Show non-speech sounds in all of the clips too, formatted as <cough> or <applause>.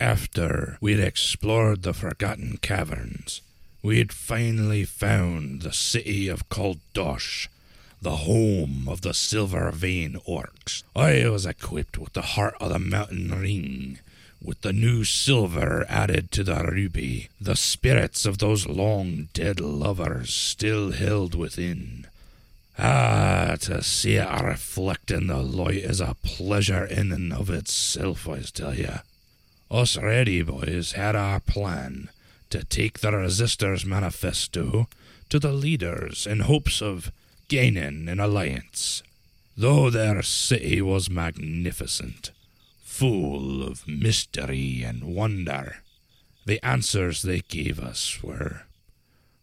After we'd explored the forgotten caverns, we'd finally found the city of Kaldosh, the home of the Silver Vein Orcs. I was equipped with the Heart of the Mountain Ring, with the new silver added to the ruby, the spirits of those long dead lovers still held within. Ah, to see it reflect in the light is a pleasure in and of itself, I tell you. Us ready boys had our plan to take the Resistors Manifesto to the leaders in hopes of gaining an alliance. Though their city was magnificent, full of mystery and wonder, the answers they gave us were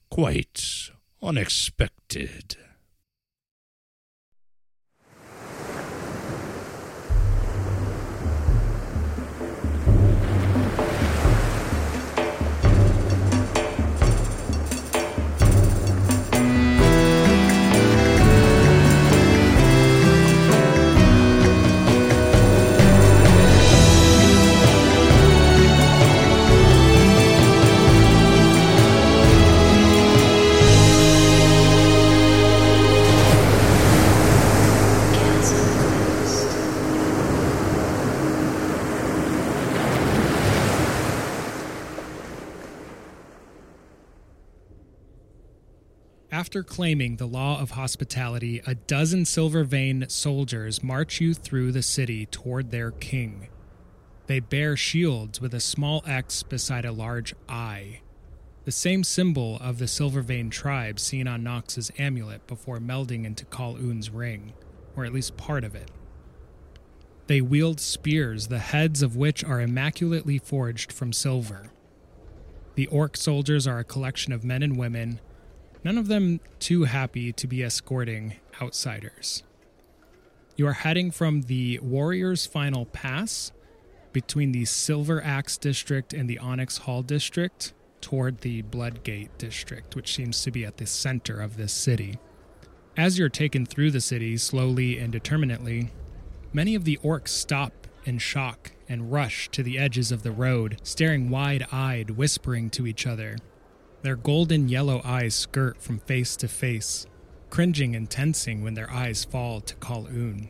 quite unexpected. After claiming the law of hospitality, a dozen Silver Vein soldiers march you through the city toward their king. They bear shields with a small X beside a large I, the same symbol of the Silver Vein tribe seen on Nox's amulet before melding into Kal Un's ring, or at least part of it. They wield spears, the heads of which are immaculately forged from silver. The orc soldiers are a collection of men and women, none of them too happy to be escorting outsiders. You are heading from the Warriors' Final Pass between the Silver Axe District and the Onyx Hall District toward the Bloodgate District, which seems to be at the center of this city. As you're taken through the city slowly and determinately, many of the orcs stop in shock and rush to the edges of the road, staring wide eyed, whispering to each other. Their golden yellow eyes skirt from face to face, cringing and tensing when their eyes fall to Kal Un.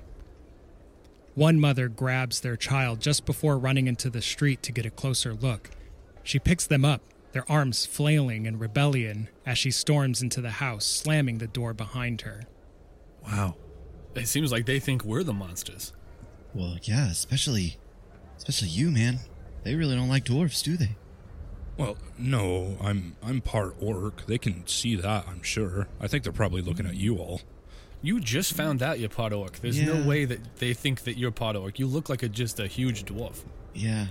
One mother grabs their child just before running into the street to get a closer look. She picks them up, their arms flailing in rebellion as she storms into the house, slamming the door behind her. Wow. It seems like they think we're the monsters. Well, yeah, especially, especially you, man. They really don't like dwarfs, do they? Well, no, I'm I'm part orc. They can see that, I'm sure. I think they're probably looking at you all. You just found out you're part orc. There's Yeah. no way that they think that you're part orc. You look like a just a huge dwarf. Yeah.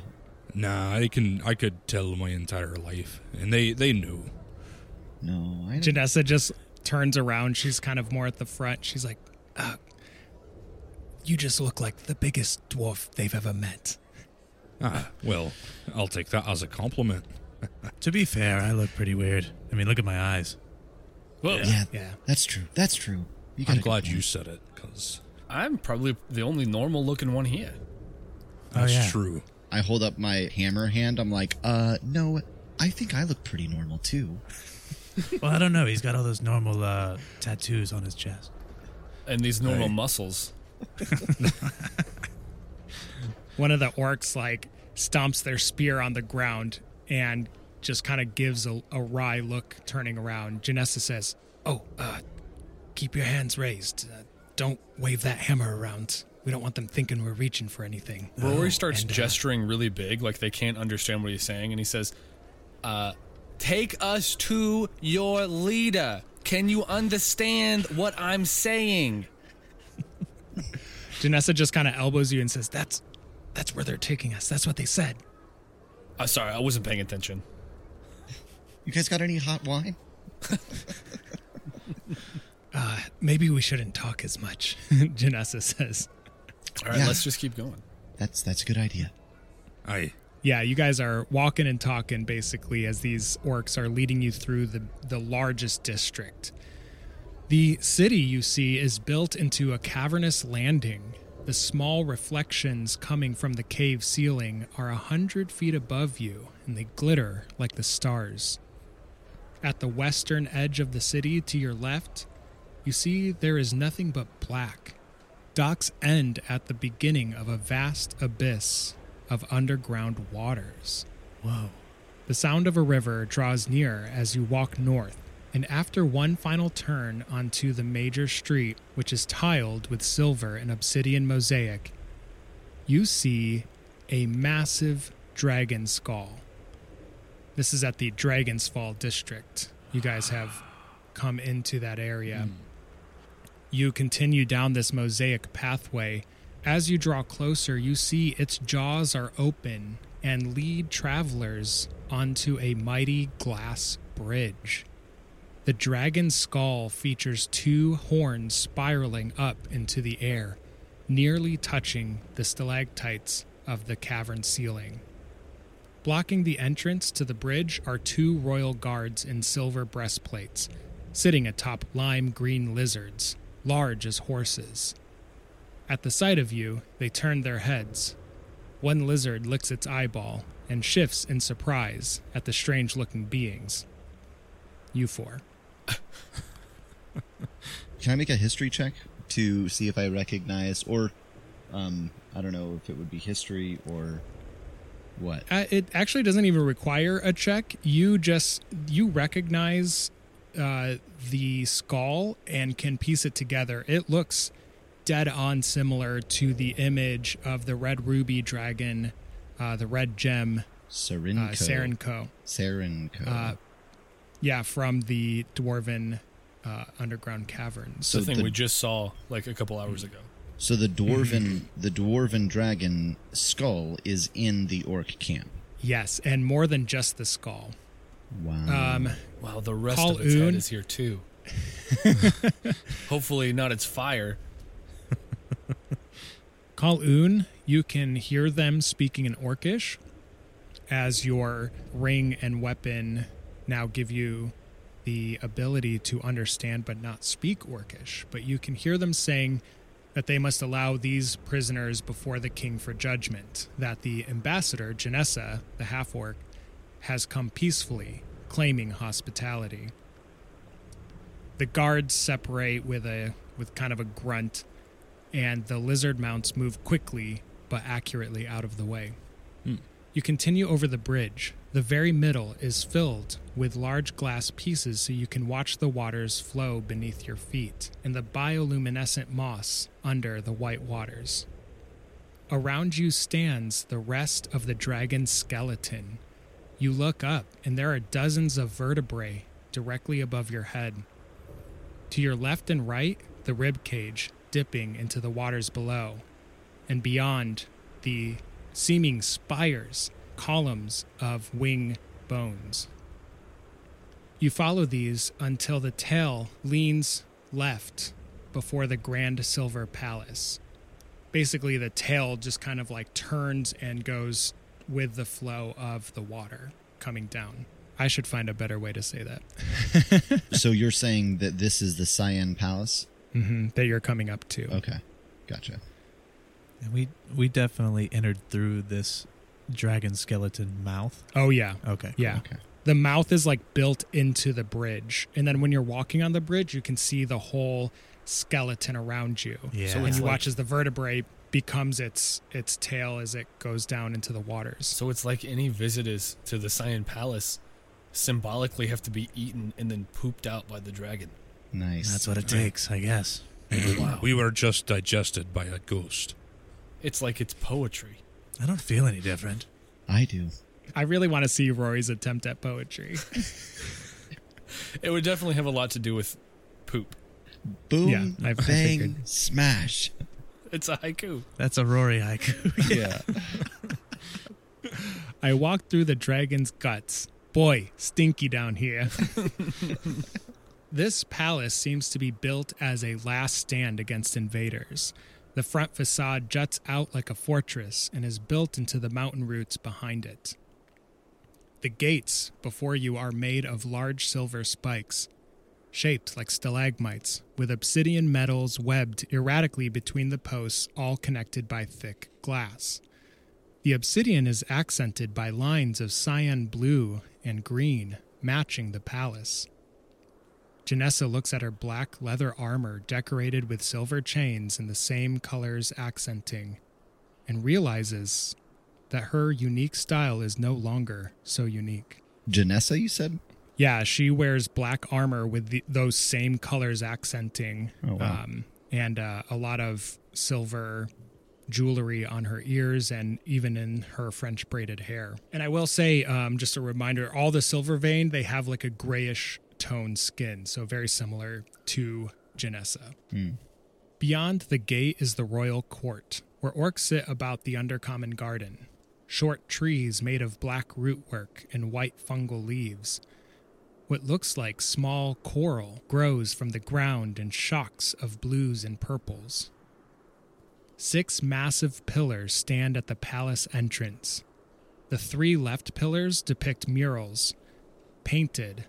Nah, I can I could tell my entire life, and they they knew. No, I don't. Janessa just turns around. She's kind of more at the front. She's like, uh, You just look like the biggest dwarf they've ever met. Ah, well, I'll take that as a compliment. To be fair, I look pretty weird. I mean, look at my eyes. Well, Yeah, Yeah. that's true. That's true. You I'm glad you said it, because I'm probably the only normal looking one here. that's yeah. true. I hold up my hammer hand. I'm like, uh, no, I think I look pretty normal too. <laughs> Well, I don't know. He's got all those normal uh, tattoos on his chest. And these normal Hey. muscles. <laughs> One of the orcs like stomps their spear on the ground and just kind of gives a, a wry look, turning around. Janessa says, "Oh, uh, keep your hands raised. Uh, don't wave that hammer around. We don't want them thinking we're reaching for anything." Rory starts and, uh, gesturing really big, like they can't understand what he's saying, and he says, uh, Take us to your leader. Can you understand what I'm saying? <laughs> Janessa just kind of elbows you and says, "That's that's where they're taking us. That's what they said." Uh, sorry, I wasn't paying attention. You guys got any hot wine? <laughs> Uh, maybe we shouldn't talk as much. <laughs> Janessa says. All right, Yeah. let's just keep going. That's that's a good idea. Aye. Yeah, you guys are walking and talking basically as these orcs are leading you through the, the largest district. The city you see is built into a cavernous landing The small reflections coming from the cave ceiling are a hundred feet above you, and they glitter like the stars. At the western edge of the city to your left, you see there is nothing but black. Docks end at the beginning of a vast abyss of underground waters. Whoa. The sound of a river draws near as you walk north, and after one final turn onto the major street, which is tiled with silver and obsidian mosaic, you see a massive dragon skull. This is at the Dragon's Fall district. You guys have come into that area. Hmm. You continue down this mosaic pathway. As you draw closer, you see its jaws are open and lead travelers onto a mighty glass bridge. The dragon's skull features two horns spiraling up into the air, nearly touching the stalactites of the cavern ceiling. Blocking the entrance to the bridge are two royal guards in silver breastplates, sitting atop lime green lizards, large as horses. At the sight of you, they turn their heads. One lizard licks its eyeball and shifts in surprise at the strange looking beings. You four. <laughs> Can I make a history check to see if I recognize, or um, I don't know if it would be history or what? Uh, it actually doesn't even require a check. You just you recognize uh, the skull and can piece it together. It looks dead on similar to the image of the red ruby dragon, uh, the red gem, uh, Serenco. Serenko. Serenco. Yeah, from the dwarven uh, underground caverns. So the thing the- we just saw like a couple hours ago. so the dwarven, the dwarven dragon skull is in the orc camp. Yes, and more than just the skull. Wow. Um, Wow, the rest Call of its head is here too. <laughs> Hopefully not its fire. <laughs> Kal Un, you can hear them speaking in Orcish as your ring and weapon now give you the ability to understand but not speak Orcish. But you can hear them saying that they must allow these prisoners before the king for judgment, that the ambassador, Janessa, the half orc, has come peacefully, claiming hospitality. The guards separate with a with kind of a grunt and the lizard mounts move quickly but accurately out of the way. Hmm. You continue over the bridge. The very middle is filled with large glass pieces so you can watch the waters flow beneath your feet and the bioluminescent moss under the white waters. Around you stands the rest of the dragon's skeleton. You look up, and there are dozens of vertebrae directly above your head. To your left and right, the rib cage dipping into the waters below, and beyond, the seeming spires, columns of wing bones. You follow these until the tail leans left before the grand silver palace. Basically, the tail just kind of like turns and goes with the flow of the water coming down. I should find a better way to say that. <laughs> so you're saying that this is the Cyan Palace? hmm that you're coming up to. Okay, gotcha. And we we definitely entered through this dragon skeleton mouth. Oh, yeah. Okay. cool. Yeah. Okay. The mouth is like built into the bridge. And then when you're walking on the bridge, you can see the whole skeleton around you. Yeah. So when it's you like- watch as the vertebrae becomes its its tail as it goes down into the waters. So it's like any visitors to the Cyan Palace symbolically have to be eaten and then pooped out by the dragon. Nice. That's what it takes, I guess. Wow. We were just digested by a ghost. It's like it's poetry. I don't feel any different. I do. I really want to see Rory's attempt at poetry. It would definitely have a lot to do with poop. Boom, Yeah, I- I bang, figured. smash. It's a haiku. That's a Rory haiku. Yeah. <laughs> I walked through the dragon's guts. Boy, stinky down here. <laughs> this palace seems to be built as a last stand against invaders. The front facade juts out like a fortress and is built into the mountain roots behind it. The gates before you are made of large silver spikes. shaped like stalagmites, with obsidian metals webbed erratically between the posts, all connected by thick glass. The obsidian is accented by lines of cyan blue and green, matching the palace. Janessa looks at her black leather armor decorated with silver chains in the same colors accenting, and realizes that her unique style is no longer so unique. Janessa, you said? Yeah, she wears black armor with the, those same colors accenting, Oh, wow. um, and uh, a lot of silver jewelry on her ears and even in her French braided hair. And I will say, um, just a reminder, all the silver vein they have like a grayish toned skin, so very similar to Janessa. Hmm. Beyond the gate is the royal court, where orcs sit about the undercommon garden. Short trees made of black rootwork and white fungal leaves. What looks like small coral grows from the ground in shocks of blues and purples. Six massive pillars stand at the palace entrance. The three left pillars depict murals, painted,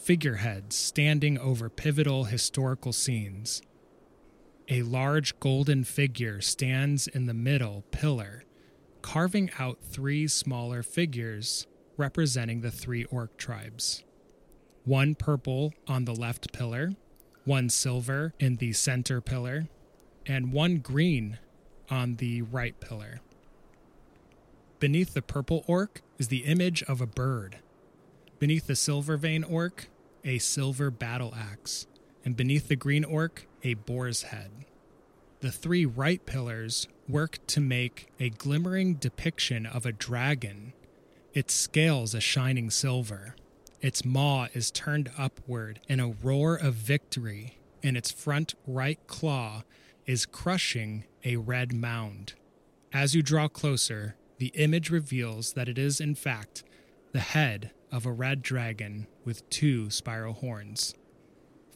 figureheads standing over pivotal historical scenes. A large golden figure stands in the middle pillar, carving out three smaller figures representing the three orc tribes. One purple on the left pillar, one silver in the center pillar, and one green on the right pillar. Beneath the purple orc is the image of a bird. Beneath the silver vein orc, a silver battle axe. And beneath the green orc, a boar's head. The three right pillars work to make a glimmering depiction of a dragon. Its scales a shining silver. Its maw is turned upward in a roar of victory, and its front right claw is crushing a red mound. As you draw closer, the image reveals that it is, in fact, the head of a red dragon with two spiral horns.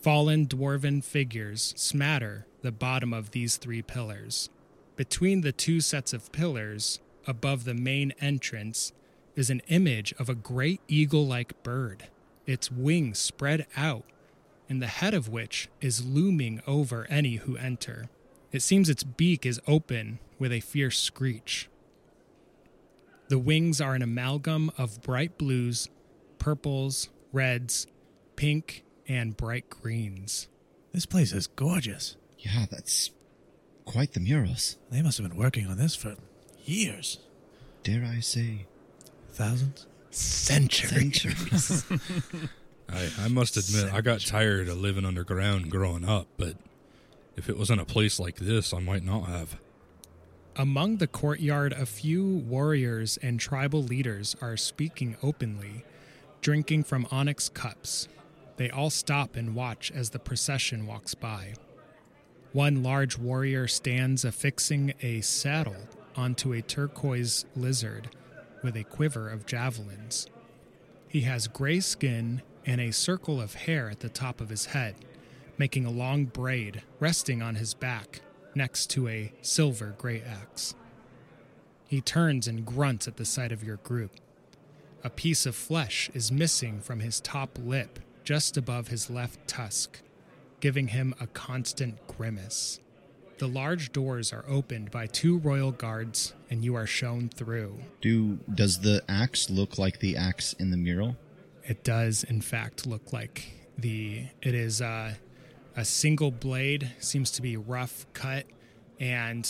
Fallen dwarven figures smatter the bottom of these three pillars. Between the two sets of pillars, above the main entrance, is an image of a great eagle like bird, its wings spread out, and the head of which is looming over any who enter. It seems its beak is open with a fierce screech. The wings are an amalgam of bright blues, purples, reds, pink, and bright greens. This place is gorgeous. Yeah, that's quite the murals. They must have been working on this for years. Dare I say, Thousands? centuries. <laughs> I, I must admit, I got tired of living underground growing up, but if it was in a place like this, I might not have. Among the courtyard, a few warriors and tribal leaders are speaking openly, drinking from onyx cups. They all stop and watch as the procession walks by. One large warrior stands affixing a saddle onto a turquoise lizard with a quiver of javelins. He has gray skin and a circle of hair at the top of his head, making a long braid resting on his back next to a silver gray axe. He turns and grunts at the sight of your group. A piece of flesh is missing from his top lip just above his left tusk, giving him a constant grimace. The large doors are opened by two royal guards, and you are shown through. Do does the axe look like the axe in the mural? It does, in fact, look like the. It is uh, a single blade, seems to be rough cut, and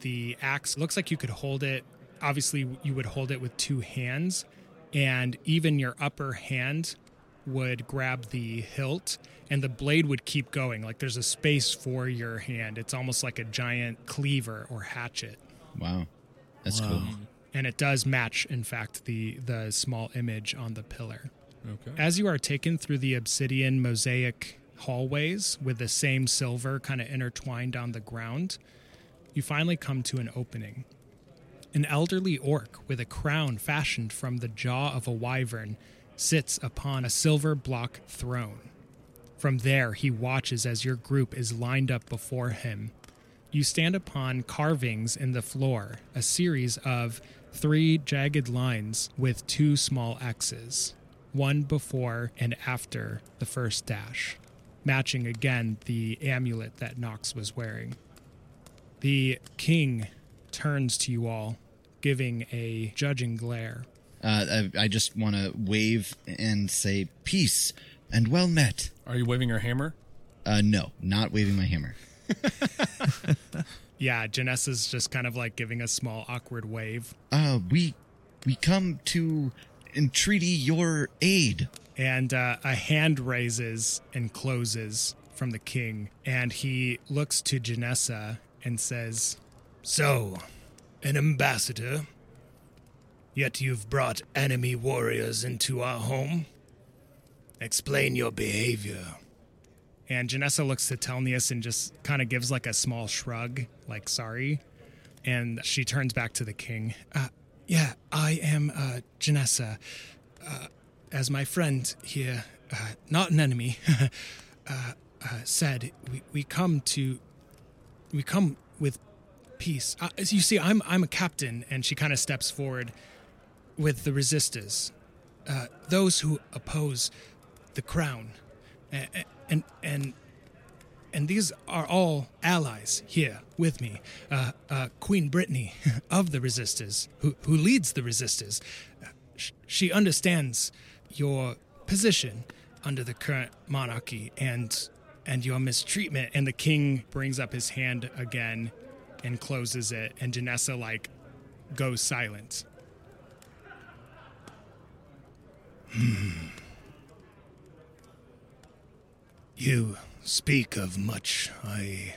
the axe looks like you could hold it. Obviously, you would hold it with two hands, and even your upper hand would grab the hilt, and the blade would keep going. Like there's a space for your hand. It's almost like a giant cleaver or hatchet Wow, that's cool. and it does match in fact the the small image on the pillar Okay. as you are taken through the obsidian mosaic hallways with the same silver kind of intertwined on the ground you finally come to an opening an elderly orc with a crown fashioned from the jaw of a wyvern sits upon a silver block throne from there he watches as your group is lined up before him you stand upon carvings in the floor, a series of three jagged lines with two small X's, one before and after the first dash. matching again the amulet that Knox was wearing. The king turns to you all, giving a judging glare. Uh, I, I just want to wave and say peace and well met. Are you waving your hammer? Uh, no, not waving my hammer. <laughs> Yeah, Janessa's just kind of like giving a small awkward wave. Uh, we we come to entreaty your aid. and uh, a hand raises and closes from the king, and he looks to Janessa and says, "So, an ambassador? Yet you've brought enemy warriors into our home. Explain your behavior." And Janessa looks to Telnius and just kind of gives like a small shrug, like sorry. And she turns back to the king. Uh, yeah, I am uh, Janessa as my friend here, uh, not an enemy, <laughs> uh, uh, said, we, we come to, we come with peace. Uh, as you see, I'm I'm a captain, and she kind of steps forward with the resistors, uh, those who oppose the crown, and and and. These are all allies here with me. Uh, uh, Queen Brittany <laughs> of the Resistors, who, who leads the Resistors, sh- she understands your position under the current monarchy and and your mistreatment and the king brings up his hand again and closes it and Janessa like goes silent hmm. you speak of much i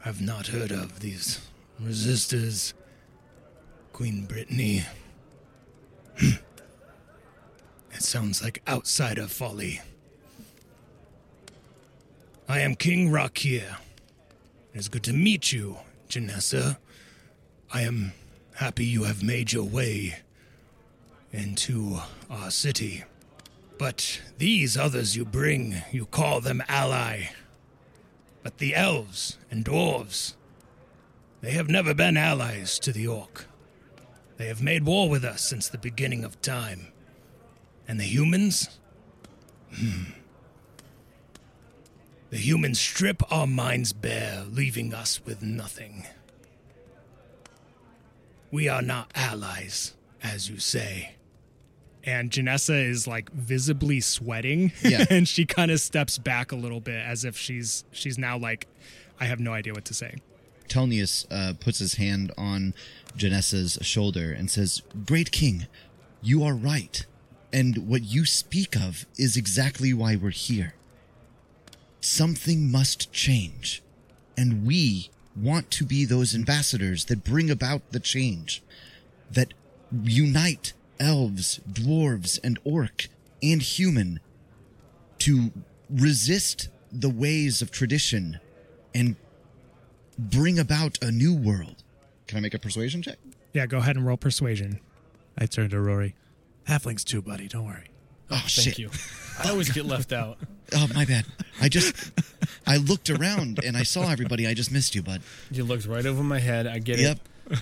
have not heard of these resistors queen brittany hmm. It sounds like outsider folly. I am King Rakir. It is good to meet you, Janessa. I am happy you have made your way into our city. But these others you bring, you call them ally. But the elves and dwarves, they have never been allies to the orc. They have made war with us since the beginning of time. And the humans? Hmm. The humans strip our minds bare, leaving us with nothing. We are not allies, as you say. And Janessa is like visibly sweating, Yeah. <laughs> and she kind of steps back a little bit as if she's she's now like, I have no idea what to say. Telnius uh, puts his hand on Janessa's shoulder and says, Great King, you are right. And what you speak of is exactly why we're here. Something must change. And we want to be those ambassadors that bring about the change, that unite elves, dwarves, and orc and human to resist the ways of tradition and bring about a new world. Can I make a persuasion check? Yeah, go ahead and roll persuasion. I turn to Rory. Halflings too, buddy. Don't worry. Oh, Thank shit. you. <laughs> I always get left out. <laughs> Oh, my bad. I just, I looked around and I saw everybody. I just missed you, bud. You looked right over my head. I get Yep. it. Yep.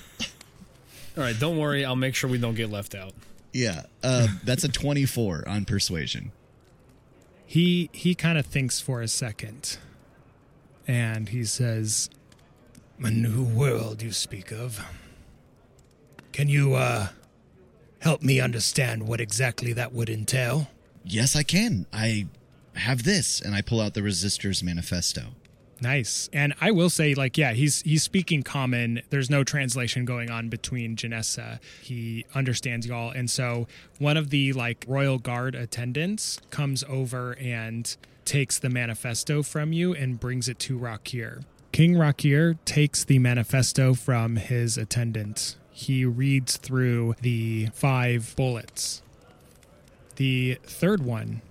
All right, don't worry. I'll make sure we don't get left out. Yeah. Uh, that's a 24 on persuasion. He he kind of thinks for a second, and he says, "A new world you speak of. Can you uh help me understand what exactly that would entail?" Yes, I can. I have this. And I pull out the Resistors Manifesto. Nice. And I will say, like, yeah, he's he's speaking common. There's no translation going on between Janessa. He understands y'all. And so one of the like royal guard attendants comes over and takes the manifesto from you and brings it to Rakir. King Rakir takes the manifesto from his attendant. He reads through the five bullets. The third one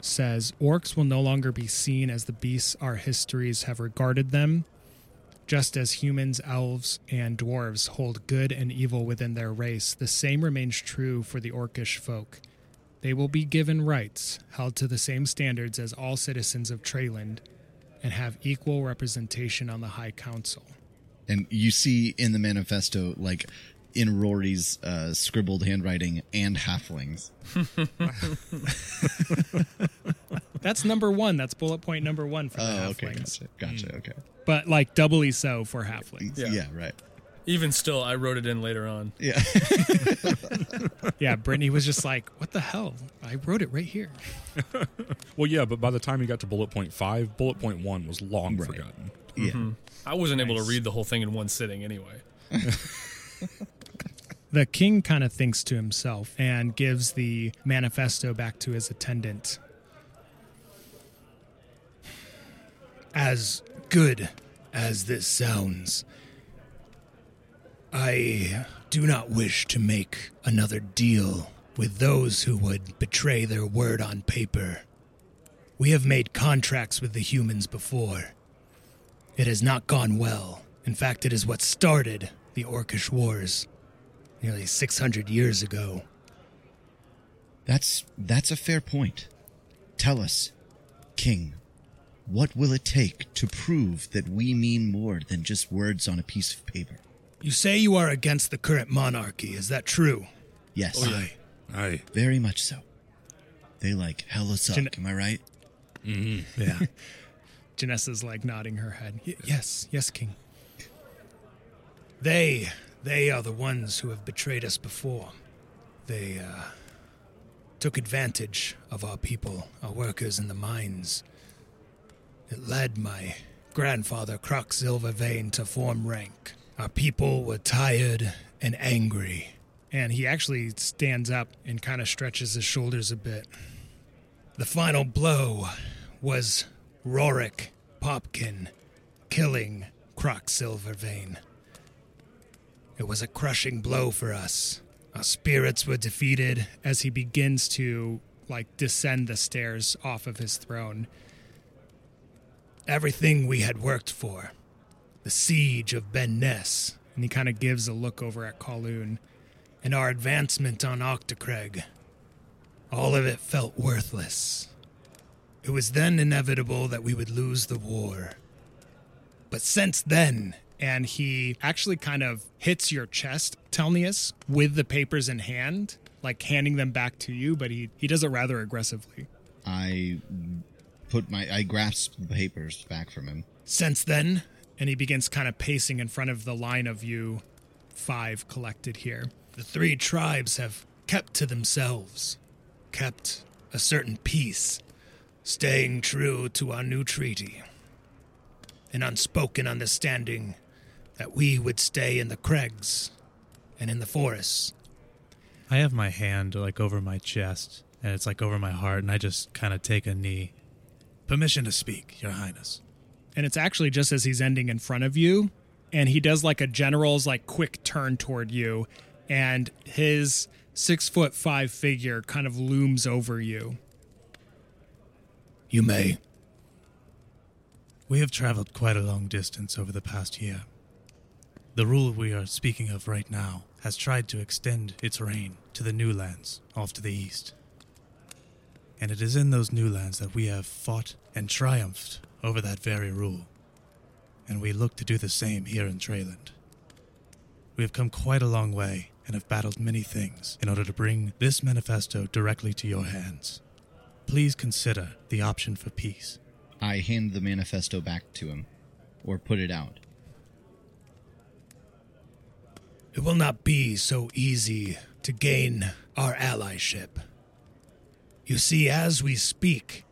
says orcs will no longer be seen as the beasts our histories have regarded them, just as humans, elves, and dwarves hold good and evil within their race. The same remains true for the orcish folk. They will be given rights, held to the same standards as all citizens of Treyland, and have equal representation on the High Council. And you see in the manifesto, like in Rory's uh, scribbled handwriting and halflings. That's number one. That's bullet point number one for the Oh, okay, halflings. gotcha, gotcha, okay. But like doubly so for halflings. Yeah. Yeah. right. Even still, I wrote it in later on. Yeah. <laughs> Yeah, Brittany was just like, what the hell? I wrote it right here. <laughs> Well, yeah, but by the time you got to bullet point five, bullet point one was long Right. forgotten. yeah. I wasn't able to read the whole thing in one sitting anyway. <laughs> The king kind of thinks to himself and gives the manifesto back to his attendant. As good as this sounds, I do not wish to make another deal with those who would betray their word on paper. We have made contracts with the humans before. It has not gone well. In fact, it is what started the Orcish Wars nearly 600 years ago. That's that's a fair point. Tell us, King, what will it take to prove that we mean more than just words on a piece of paper? You say you are against the current monarchy, is that true? Yes, oh, Aye. Aye. very much so. They like hella suck. Gen- am I right? Mm-hmm. Yeah. <laughs> <laughs> Janessa's like nodding her head. "Y- yes, yes, King. They, they are the ones who have betrayed us before. They uh, took advantage of our people, our workers in the mines. It led my grandfather, Croc Silvervein, to form rank. Our people were tired and angry. And he actually stands up and kind of stretches his shoulders a bit. The final blow was Rorik Popkin killing Croc Silvervein. It was a crushing blow for us. Our spirits were defeated as he begins to like descend the stairs off of his throne. Everything we had worked for, the siege of Ben Ness, and he kind of gives a look over at Kal Un, and our advancement on Octocreg, all of it felt worthless. It was then inevitable that we would lose the war. But since then, and he actually kind of hits your chest, Telnius, with the papers in hand, like handing them back to you, but he, he does it rather aggressively. I put my I grasp the papers back from him. Since then, and he begins kind of pacing in front of the line of you five collected here, the three tribes have kept to themselves, kept a certain peace, staying true to our new treaty. An unspoken understanding that we would stay in the crags and in the forests. I have my hand like over my chest and it's like over my heart and I just kind of take a knee. Permission to speak, your highness. and it's actually just as he's ending in front of you and he does like a general's like quick turn toward you and his six foot five figure kind of looms over you you may We have traveled quite a long distance over the past year. The rule we are speaking of right now has tried to extend its reign to the new lands off to the east. And it is in those new lands that we have fought and triumphed over that very rule. And we look to do the same here in Treyland. We have come quite a long way and have battled many things in order to bring this manifesto directly to your hands. Please consider the option for peace. I hand the manifesto back to him, or put it out. It will not be so easy to gain our allyship you see as we speak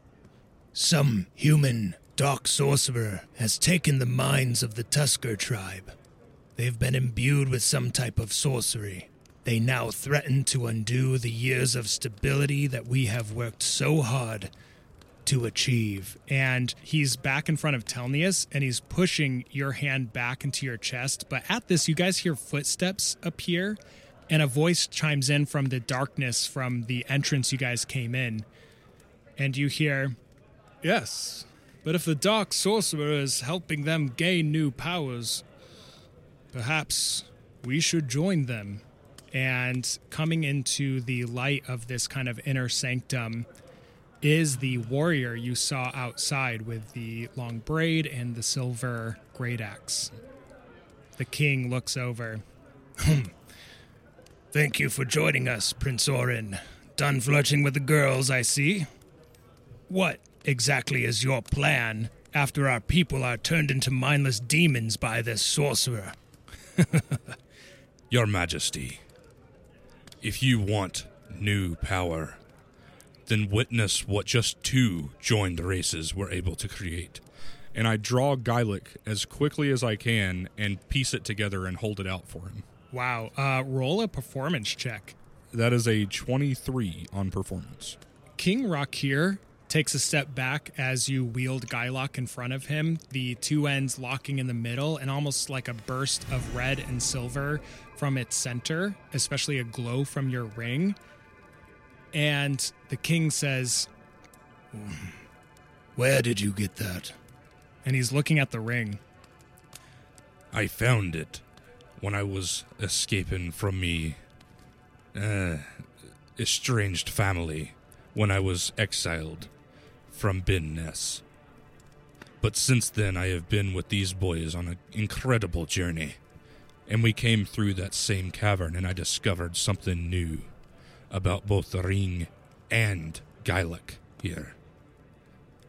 some human dark sorcerer has taken the minds of the tusker tribe They've been imbued with some type of sorcery. They now threaten to undo the years of stability that we have worked so hard to achieve. And he's back in front of Telnius and he's pushing your hand back into your chest. But at this, you guys hear footsteps appear and a voice chimes in from the darkness from the entrance you guys came in. And you hear, Yes, but if the dark sorcerer is helping them gain new powers, perhaps we should join them. And coming into the light of this kind of inner sanctum is the warrior you saw outside with the long braid and the silver great axe. The king looks over. Hmm. Thank you for joining us, Prince Orin. Done flirting with the girls, I see. What exactly is your plan after our people are turned into mindless demons by this sorcerer? <laughs> Your Majesty, if you want new power, then witness what just two joined races were able to create. And I draw Gylek as quickly as I can and piece it together and hold it out for him. Wow. Uh, roll a performance check. That is a 23 on performance. King Rakir takes a step back as you wield Gylek in front of him, the two ends locking in the middle, and almost like a burst of red and silver from its center, especially a glow from your ring. And the king says, Where did you get that? and he's looking at the ring. I found it when I was escaping from me uh, estranged family when I was exiled from Bin Ness. But since then, I have been with these boys on an incredible journey. And we came through that same cavern, and I discovered something new about both the ring and Gylek here.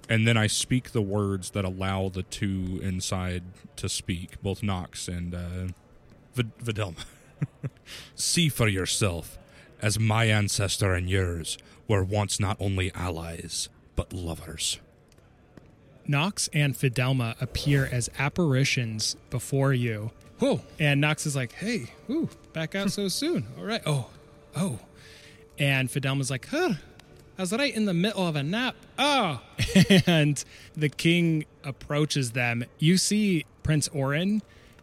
And then I speak the words that allow the two inside to speak, both Nox and uh, Vid- Videlma. <laughs> See for yourself, as my ancestor and yours were once not only allies, but lovers. Nox and Fidelma appear as apparitions before you. Whoa. And Nox is like, hey, ooh, back out so <laughs> soon. All right. Oh, oh. And Fidelma's like, huh, I was right in the middle of a nap. Oh. <laughs> and the king approaches them. You see Prince Orin.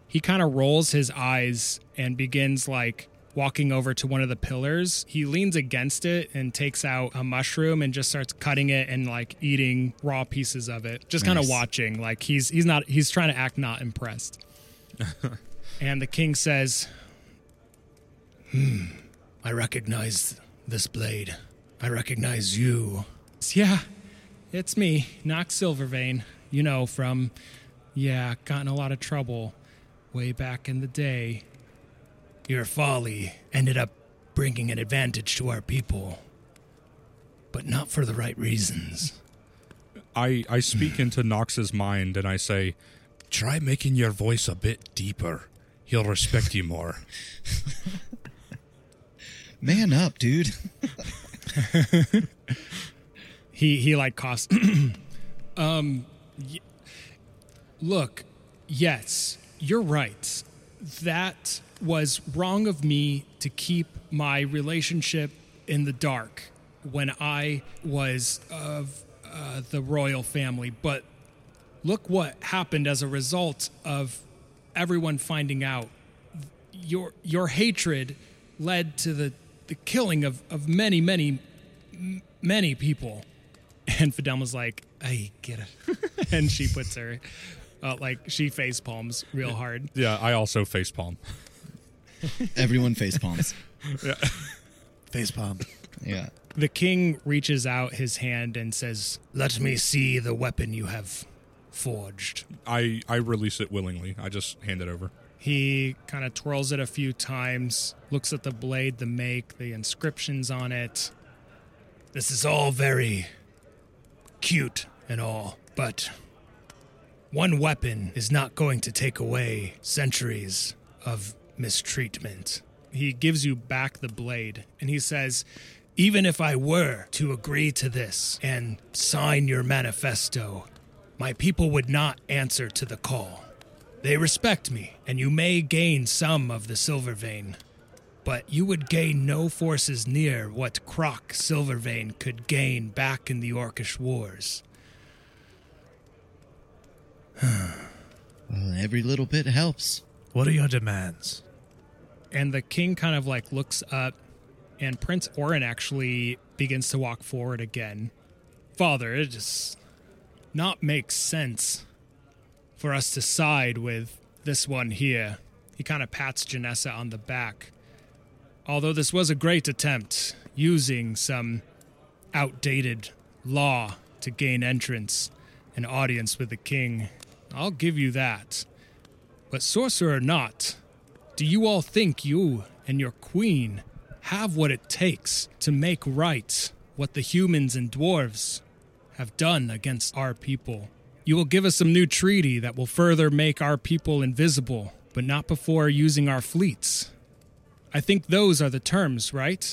He kind of rolls his eyes and begins like walking over to one of the pillars. He leans against it and takes out a mushroom and just starts cutting it and like eating raw pieces of it. Just kind of watching. Like he's he's not he's trying to act not impressed. <laughs> and the king says, "Hmm, I recognize this blade. I recognize you. Yeah, it's me, Knox Silvervein. You know, from, yeah, got in a lot of trouble way back in the day. Your folly ended up bringing an advantage to our people, but not for the right reasons. I, I speak <sighs> into Knox's mind and I say, Try making your voice a bit deeper. He'll respect you more. <laughs> Man up, dude. <laughs> He he like cost. <clears throat> um, y- look, yes, you're right. That was wrong of me to keep my relationship in the dark when I was of uh, the royal family. But look what happened as a result of everyone finding out. Your your hatred led to the the killing of of many many m- many people. And Fidelma's like, I get it. <laughs> and she puts her, uh, like, she face palms real hard. Yeah, I also face palm. <laughs> Everyone face palms. <laughs> Yeah. Face palm. Yeah. The king reaches out his hand and says, Let me see the weapon you have forged. I, I release it willingly. I just hand it over. He kind of twirls it a few times, looks at the blade, the make, the inscriptions on it. This is all very cute and all, but one weapon is not going to take away centuries of mistreatment. He gives you back the blade and he says, Even if I were to agree to this and sign your manifesto, my people would not answer to the call. They respect me, and you may gain some of the silver vein, but you would gain no forces near what Croc Silvervein could gain back in the Orcish Wars. <sighs> Well, every little bit helps. What are your demands? and the king kind of like looks up and prince orin actually begins to walk forward again father it just not makes sense for us to side with this one here. He kind of pats janessa on the back. Although this was a great attempt using some outdated law to gain entrance and audience with the king. I'll give you that. But sorcerer or not do you all think you and your queen have what it takes to make right what the humans and dwarves have done against our people. You will give us some new treaty that will further make our people invisible, but not before using our fleets. I think those are the terms, right?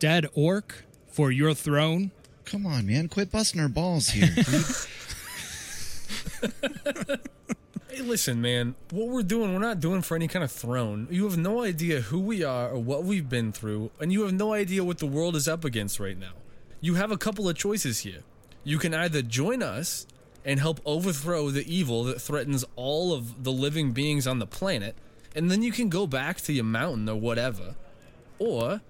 Dead orc for your throne? Come on, man. Quit busting our balls here. <laughs> Hey, listen, man. What we're doing, we're not doing for any kind of throne. You have no idea who we are or what we've been through, and you have no idea what the world is up against right now. You have a couple of choices here. You can either join us and help overthrow the evil that threatens all of the living beings on the planet, and then you can go back to your mountain or whatever. Or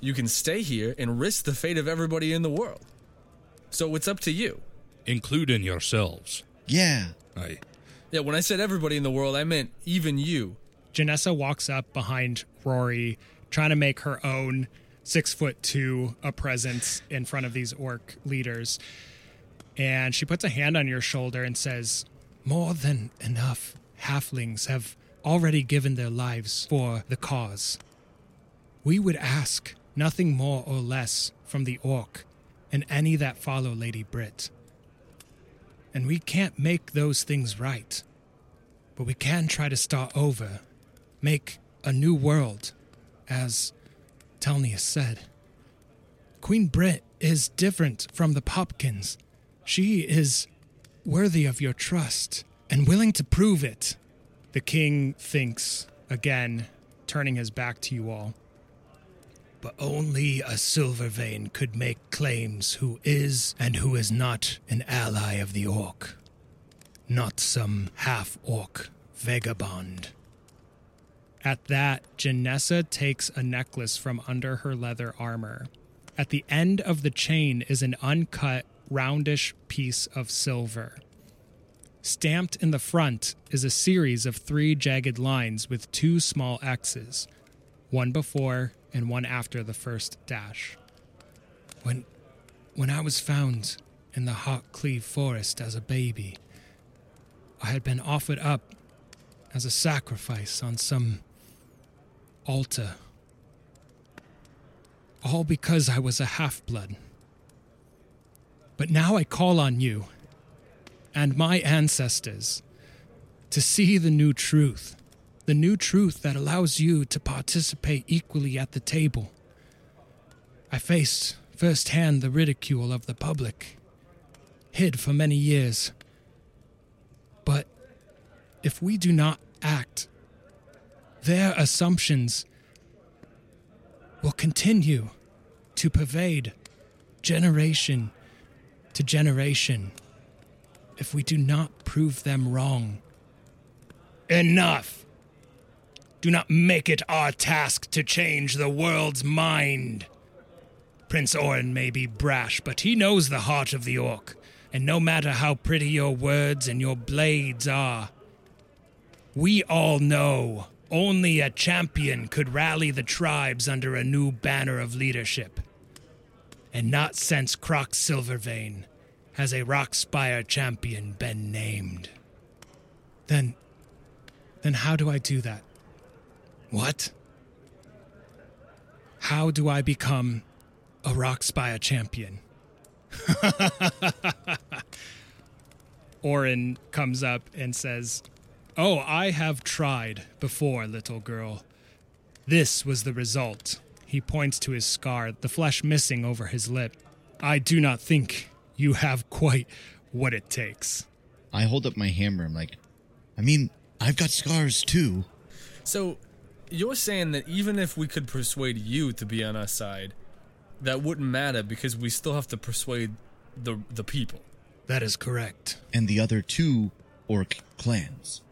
you can stay here and risk the fate of everybody in the world. So it's up to you. Including yourselves. yeah. Aye. Yeah, when I said everybody in the world, I meant even you. Janessa walks up behind Rory, trying to make her own six foot two a presence in front of these orc leaders. And she puts a hand on your shoulder and says, More than enough halflings have already given their lives for the cause. We would ask nothing more or less from the orc and any that follow Lady Brit. And we can't make those things right but we can try to start over, make a new world, as Telnius said. Queen Brit is different from the Popkins. She is worthy of your trust and willing to prove it. The king thinks again, turning his back to you all. But only a silver vein could make claims who is and who is not an ally of the orc. Not some half orc vagabond. At that, Janessa takes a necklace from under her leather armor. At the end of the chain is an uncut, roundish piece of silver. Stamped in the front is a series of three jagged lines with two small X's, one before and one after the first dash. When when I was found in the Hawk Cleave Forest as a baby, I had been offered up as a sacrifice on some altar. All because I was a half blood. But now I call on you and my ancestors to see the new truth, the new truth that allows you to participate equally at the table. I faced firsthand the ridicule of the public, hid for many years. But if we do not act, their assumptions will continue to pervade generation to generation if we do not prove them wrong. Enough! Do not make it our task to change the world's mind. Prince Orin may be brash, but he knows the heart of the orc, and no matter how pretty your words and your blades are, we all know only a champion could rally the tribes under a new banner of leadership. And not since Croc Silvervein has a Rockspire champion been named. Then. Then how do I do that? What? How do I become a Rockspire champion? <laughs> Orin comes up and says, Oh, I have tried before, little girl. This was the result. He points to his scar, the flesh missing over his lip. I do not think you have quite what it takes. I hold up my hammer. I'm like, I mean, I've got scars too. So, you're saying that even if we could persuade you to be on our side, that wouldn't matter because we still have to persuade the the people. That is correct. And the other two orc clans.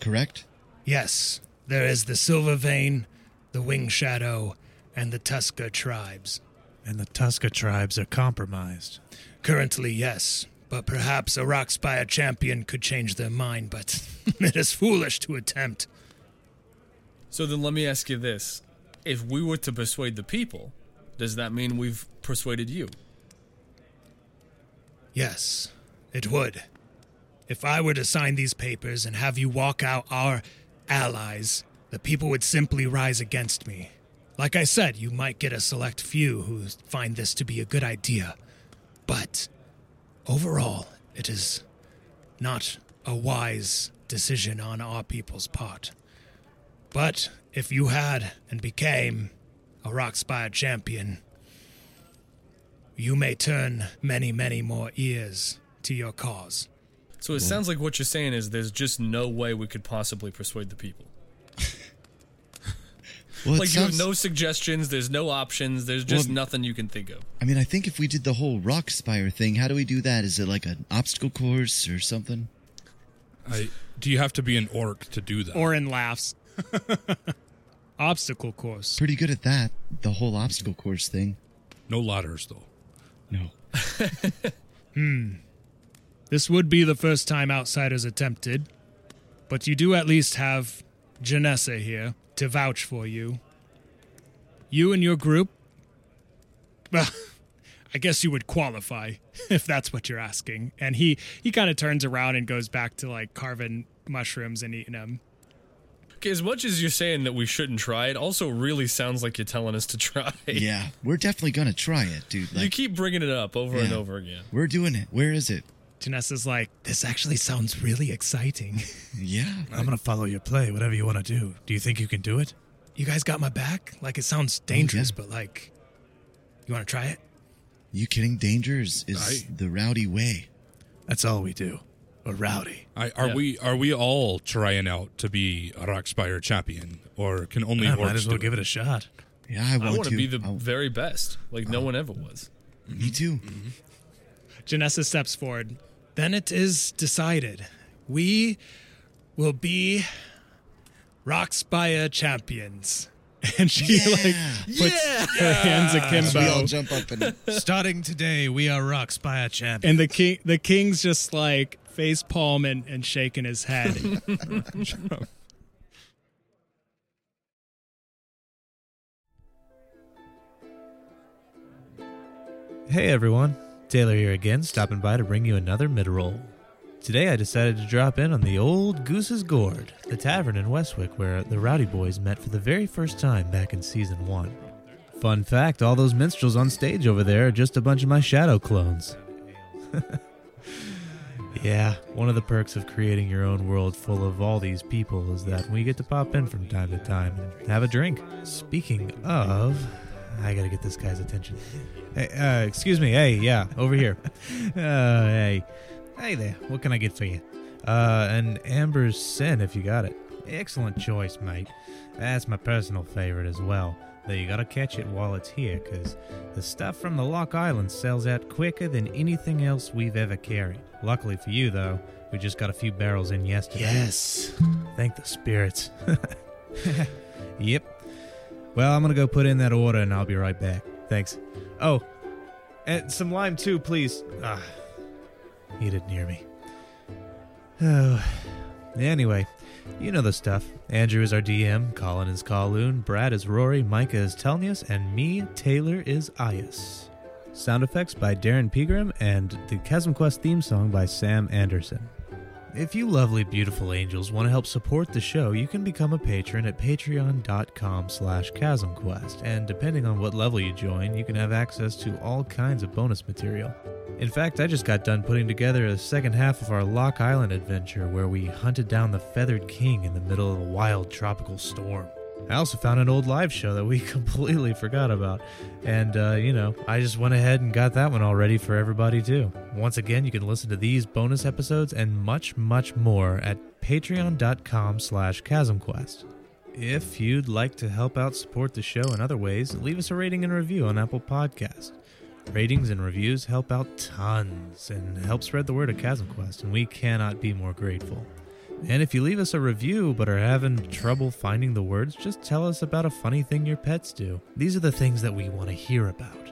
Correct? Yes, there is the Silver Vein, the Wing Shadow, and the Tuska tribes. And the Tuska tribes are compromised. Currently, yes, but perhaps a Rockspire champion could change their mind, but <laughs> it is foolish to attempt. So then let me ask you this. If we were to persuade the people, does that mean we've persuaded you? Yes, it would. If I were to sign these papers and have you walk out our allies, the people would simply rise against me. Like I said, you might get a select few who find this to be a good idea. But overall, it is not a wise decision on our people's part. But if you had and became a Rockspire champion, you may turn many, many more ears to your cause. So it sounds like what you're saying is there's just no way we could possibly persuade the people. Well, it Like you have no suggestions, there's no options, there's just Well- nothing you can think of. I mean, I think if we did the whole rock spire thing, how do we do that? Is it like an obstacle course or something? I, do you have to be an orc to do that? Orin laughs. Obstacle course. Pretty good at that. The whole obstacle course thing. no ladders though. No. <laughs> Hmm. This would be the first time outsiders attempted, but you do at least have Janessa here to vouch for you. You and your group, well, <laughs> I guess you would qualify <laughs> if that's what you're asking. And he he kind of turns around and goes back to like carving mushrooms and eating them. Okay, as much as you're saying that we shouldn't try, it also really sounds like you're telling us to <laughs> try. Yeah, we're definitely gonna try it, dude. You keep bringing it up over and over again. we're doing it. Where is it? Janessa's like, This actually sounds really exciting. <laughs> Yeah. <laughs> I'm gonna follow your play, whatever you want to do. Do you think you can do it? You guys got my back? Like, it sounds dangerous, yeah. but like, you want to try it? You kidding? Danger is, is I- the rowdy way. That's all we do. We're rowdy. I, are Yeah. we are we all trying out to be a Rockspire champion, or can only I orcs might as well do give it a shot. Yeah, I I want want to. to be the I- very best, like no oh. one ever was. me too. Mm-hmm. Janessa steps forward. Then it is decided. We will be Rockspire champions. <laughs> And she Yeah. like puts her hands So we all jump up and <laughs> Starting today, we are Rock Spire champions. And the king the king's just like face palm and, and shaking his head. <laughs> Hey everyone, Taylor here again, stopping by to bring you another mid roll. Today I decided to drop in on the old Goose's Gourd, the tavern in Westwick where the Rowdy Boys met for the very first time back in season one. Fun fact all those minstrels on stage over there are just a bunch of my shadow clones. <laughs> yeah, one of the perks of creating your own world full of all these people is that we get to pop in from time to time and have a drink. Speaking of, I gotta get this guy's attention. <laughs> Hey, uh, excuse me. Hey, yeah, over here. <laughs> uh, hey, hey there. What can I get for you? Uh, an amber's sin, if you got it. Excellent choice, mate. That's my personal favorite as well. Though you gotta catch it while it's here, 'cause the stuff from the Lock Island sells out quicker than anything else we've ever carried. Luckily for you, though, we just got a few barrels in yesterday. Yes. Thank the spirits. <laughs> yep. Well, I'm gonna go put in that order and I'll be right back. Thanks. Oh, and some lime too, please. Ah, he didn't hear me. Oh. Anyway, you know the stuff. Andrew is our DM, Colin is Kal Un, Brad is Rory, Micah is Telnius, and me, Taylor, is Ias. Sound effects by Darren Pegram and the Chasm Quest theme song by Sam Anderson. If you lovely, beautiful angels want to help support the show, you can become a patron at patreon.com slash chasmquest, and depending on what level you join, you can have access to all kinds of bonus material. In fact, I just got done putting together a second half of our Lock Island adventure where we hunted down the Feathered King in the middle of a wild tropical storm. I also found an old live show that we <laughs> completely forgot about. And, uh, you know, I just went ahead and got that one all ready for everybody, too. Once again, you can listen to these bonus episodes and much, much more at patreon.com slash chasmquest. If you'd like to help out support the show in other ways, leave us a rating and review on Apple Podcasts. Ratings and reviews help out tons and help spread the word of Chasm Quest, and we cannot be more grateful. And if you leave us a review but are having trouble finding the words, just tell us about a funny thing your pets do. These are the things that we want to hear about.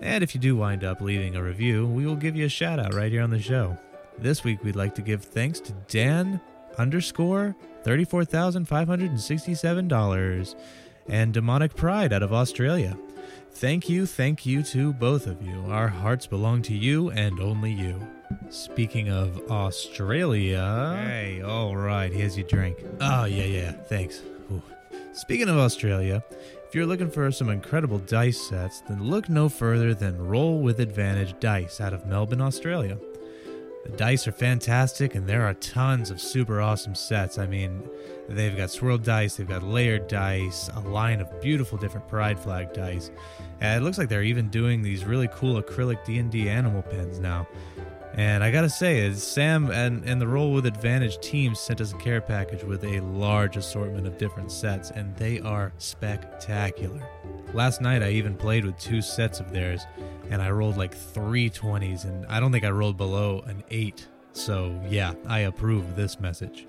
And if you do wind up leaving a review, we will give you a shout out right here on the show. This week we'd like to give thanks to Dan underscore $34,567 and Demonic Pride out of Australia. Thank you, thank you to both of you. Our hearts belong to you and only you. Speaking of Australia. Hey, all right, here's your drink. Oh, yeah, yeah, thanks. Ooh. Speaking of Australia, if you're looking for some incredible dice sets, then look no further than Roll with Advantage Dice out of Melbourne, Australia. The dice are fantastic, and there are tons of super awesome sets. I mean, they've got swirled dice, they've got layered dice, a line of beautiful different Pride Flag dice. And it looks like they're even doing these really cool acrylic D&D animal pins now. And I gotta say, Sam and, and the Roll with Advantage team sent us a care package with a large assortment of different sets, and they are spectacular. Last night, I even played with two sets of theirs, and I rolled like three 20s, and I don't think I rolled below an 8. So, yeah, I approve this message.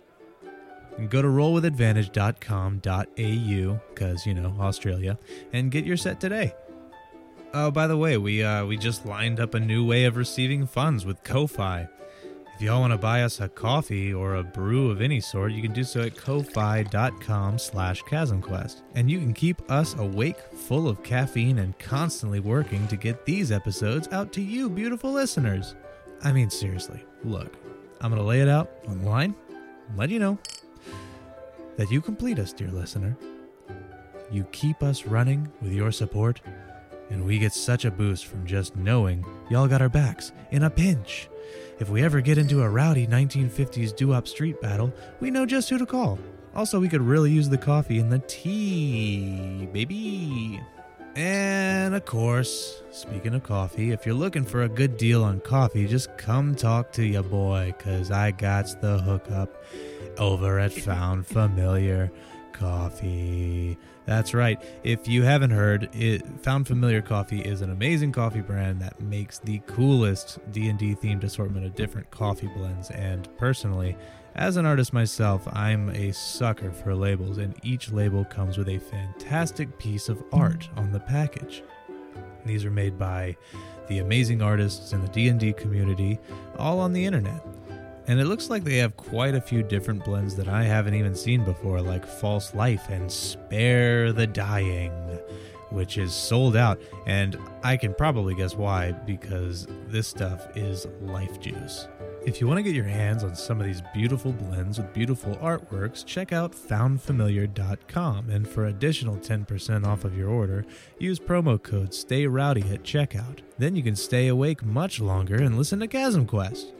And go to rollwithadvantage.com.au, because, you know, Australia, and get your set today. Oh, by the way, we uh, we just lined up a new way of receiving funds with Ko-fi. If y'all want to buy us a coffee or a brew of any sort, you can do so at ko-fi.com slash chasmquest. And you can keep us awake, full of caffeine, and constantly working to get these episodes out to you, beautiful listeners. I mean, seriously, look, I'm going to lay it out online let you know that you complete us, dear listener. You keep us running with your support and we get such a boost from just knowing y'all got our backs in a pinch. If we ever get into a rowdy 1950s doo-wop street battle, we know just who to call. Also, we could really use the coffee and the tea, baby. And of course, speaking of coffee, if you're looking for a good deal on coffee, just come talk to your boy, cause I got the hookup over at Found Familiar Coffee. That's right. If you haven't heard, it, Found Familiar Coffee is an amazing coffee brand that makes the coolest D&D themed assortment of different coffee blends and personally, as an artist myself, I'm a sucker for labels and each label comes with a fantastic piece of art on the package. These are made by the amazing artists in the D&D community all on the internet. And it looks like they have quite a few different blends that I haven't even seen before, like False Life and Spare the Dying, which is sold out. And I can probably guess why, because this stuff is life juice. If you want to get your hands on some of these beautiful blends with beautiful artworks, check out foundfamiliar.com. And for additional 10% off of your order, use promo code STAYROWDY at checkout. Then you can stay awake much longer and listen to Chasm Quest.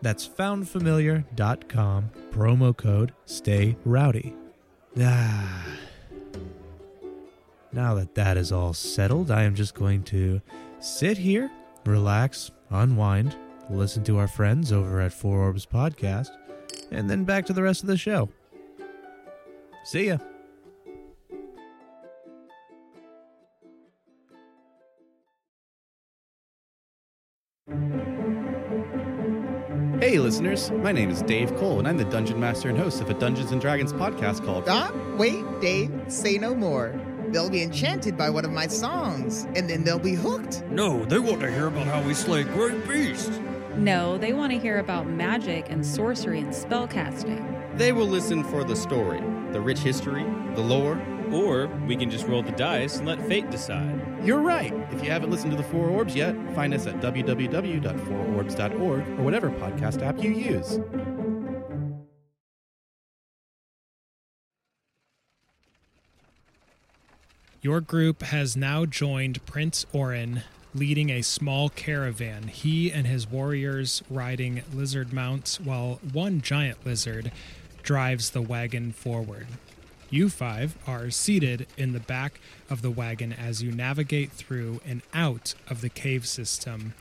That's foundfamiliar.com, promo code Stay Rowdy. Ah. Now that that is all settled, I am just going to sit here, relax, unwind, listen to our friends over at Four Orbs Podcast, and then back to the rest of the show. See ya. Hey, listeners. My name is Dave Cole, and I'm the Dungeon Master and host of a Dungeons and Dragons podcast called. Ah, wait, Dave, say no more. They'll be enchanted by one of my songs, and then they'll be hooked. No, they want to hear about how we slay great beasts. No, they want to hear about magic and sorcery and spellcasting. They will listen for the story, the rich history, the lore. Or we can just roll the dice and let fate decide. You're right. If you haven't listened to the Four Orbs yet, find us at www.fourorbs.org or whatever podcast app you use. Your group has now joined Prince Orin, leading a small caravan. He and his warriors riding lizard mounts, while one giant lizard drives the wagon forward. You five are seated in the back of the wagon as you navigate through and out of the cave system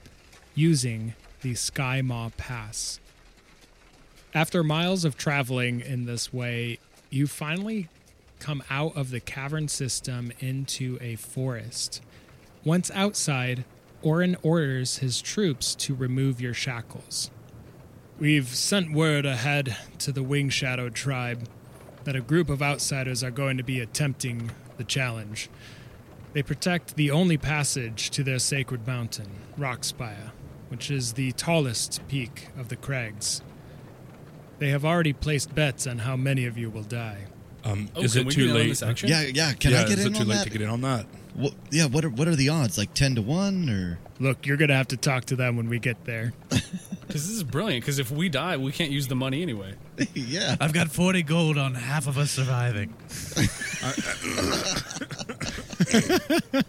using the Sky Maw Pass. After miles of traveling in this way, you finally come out of the cavern system into a forest. Once outside, Orin orders his troops to remove your shackles. We've sent word ahead to the Wing Shadow tribe that a group of outsiders are going to be attempting the challenge. They protect the only passage to their sacred mountain, Rockspire, which is the tallest peak of the crags. They have already placed bets on how many of you will die. Um, Oh, is can it we too get late? Yeah, yeah. Can yeah, I get is in it too on late that? to get in on that? What, yeah. What are what are the odds? Like ten to one, or Look, you're going to have to talk to them when we get there. <laughs> Because this is brilliant. Because if we die, we can't use the money anyway. <laughs> yeah. I've got 40 gold on half of us surviving. <laughs>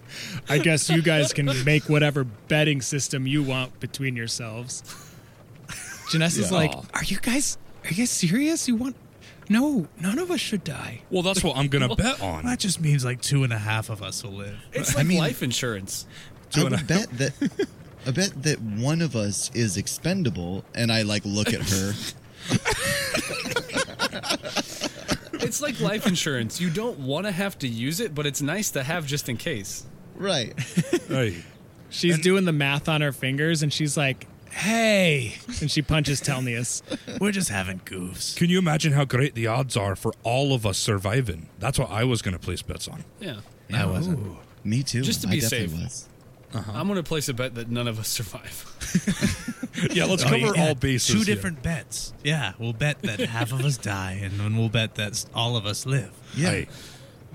I guess you guys can make whatever betting system you want between yourselves. Janessa's Yeah. like, Aw. "Are you guys? Are you guys serious? You want? No, none of us should die." Well, that's what I'm gonna bet on. That just means like two and a half of us will live. It's I like mean- life insurance. I would bet that I bet that one of us is expendable, and I like look at her. It's like life insurance. You don't want to have to use it, but it's nice to have just in case. Right. Hey, She's doing the math on her fingers, and she's like, "Hey!" and she punches Telnius. We're just having goofs. can you imagine how great the odds are for all of us surviving? That's what I was gonna place bets on. Yeah. I wasn't. Me too. Just to I be definitely safe. Was. I'm going to place a bet that none of us <laughs> survive. <laughs> Yeah, let's Oh, cover yeah. all bases. Two here. different bets. Yeah, we'll bet that half of us <laughs> die, and then we'll bet that all of us live. Yeah. Hey.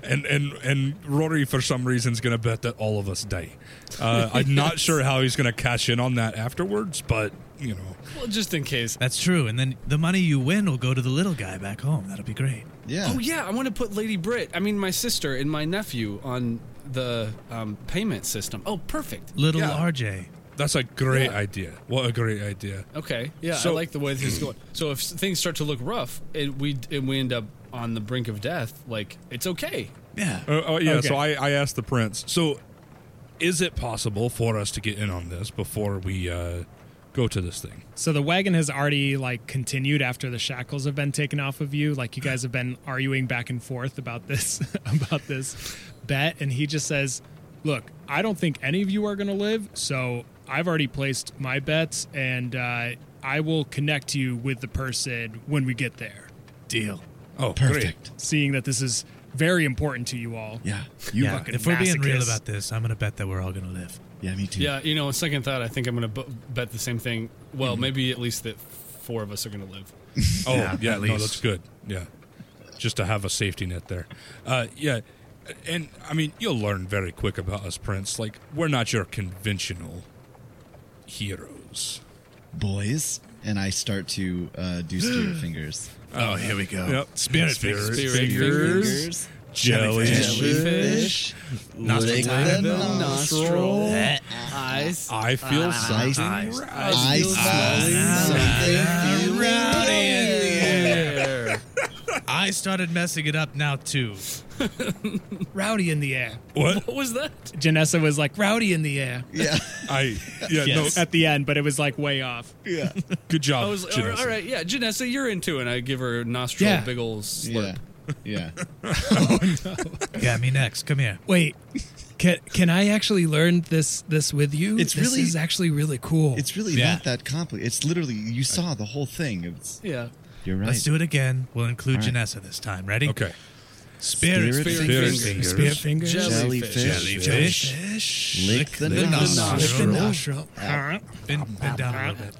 And and and Rory for some reason is going to bet that all of us die. Uh, I'm not sure how he's going to cash in on that afterwards, but you know, well, just in case. That's true. And then the money you win will go to the little guy back home. That'll be great. Yeah. Oh, yeah. I want to put Lady Brit, I mean, my sister and my nephew on the um, payment system. Oh, perfect. Little Yeah. RJ. that's a great Yeah. idea. What a great idea. Okay. Yeah, So- I like the way this is going. So if things start to look rough and we and we end up on the brink of death, like it's okay. Yeah. Uh, oh yeah, Okay. so I, I asked the prince. So, is it possible for us to get in on this before we uh, go to this thing? So the wagon has already like continued after the shackles have been taken off of you. Like you guys have been arguing back and forth about this <laughs> about this bet, and he just says, "Look, I don't think any of you are going to live, so I've already placed my bets, and uh, I will connect you with the person when we get there." Deal. Oh, Perfect. Seeing that this is very important to you all. Yeah. You yeah. If we're being real about this, I'm gonna bet that we're all gonna live. Yeah, me too. Yeah, you know, on second thought, I think I'm going to b- bet the same thing. Well, maybe at least that four of us are going to live. <laughs> Oh Yeah, yeah, at no, least. that's good. Yeah, just to have a safety net there. Uh, yeah, and I mean you'll learn very quick about us, Prince. Like we're not your conventional heroes. Boys. And I start to uh, do spirit <gasps> fingers. Oh, here we go. Yep. Spirit Spirit fingers. fingers. Jellyfish. Jellyfish. Nostril Lick time. the Nostril. nostril. Eyes. I feel I, something. I smell something There. I started messing it up now too. <laughs> Rowdy in the air. What? What was that? Janessa was like, "Rowdy in the air." Yeah. <laughs> I yeah Yes. no. At the end, but it was like way off. Yeah. Good job. I was Janessa. all right. Yeah, Janessa, you're into it. And I give her a nostril, Yeah. big old slurp. Yeah. Yeah. oh, no. Yeah, me next. Come here. Wait, can can I actually learn this this with you? It's this really- is actually really cool. It's really Yeah. not that complicated. It's literally you saw the whole thing. It's Yeah. you're right. Let's do it again. We'll include All right. Janessa this time. Ready? Okay. Spirit, Spirit fingers. fingers. Spirit fingers. Jellyfish. Jellyfish. Jellyfish. Lick the the nostril. Lick the nostril. nostril. Bend, bend down a little bit.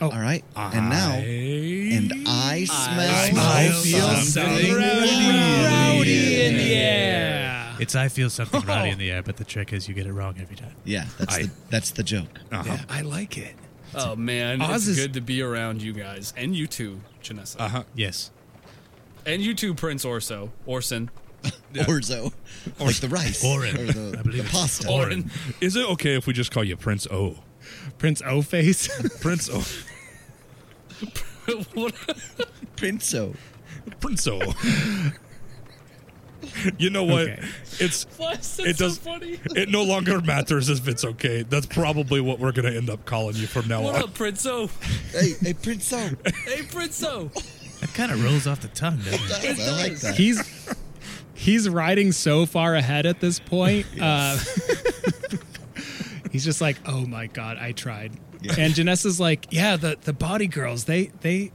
All right. And now, and I smell. I smell feel something something rowdy in the air. It's I feel something rowdy in the air, but the trick is you get it wrong every time. Yeah, that's I- the that's the joke. Uh-huh. I like it. Oh, man. Oz it's is- good to be around you guys. And you too, Janessa. Uh huh. Yes. And you too, Prince Orso. Orson. <laughs> Orzo, like the rice Orin. or the, I believe the it's pasta. Orin. Is it okay if we just call you Prince O? Prince O face. <laughs> Prince O. What- Prinzo. Prince O. <laughs> you know what? Okay. It's Why it so does. funny? It no longer matters if it's okay. That's probably what we're gonna end up calling you from now What on. up, Prince-O? Hey, hey, Prinzo. <laughs> Hey, Prince-O. That kind of rolls off the tongue, doesn't it? I like that. he's he's riding so far ahead at this point. Uh, he's just like, oh my god, I tried. And Janessa's like, yeah, the the body girls, they they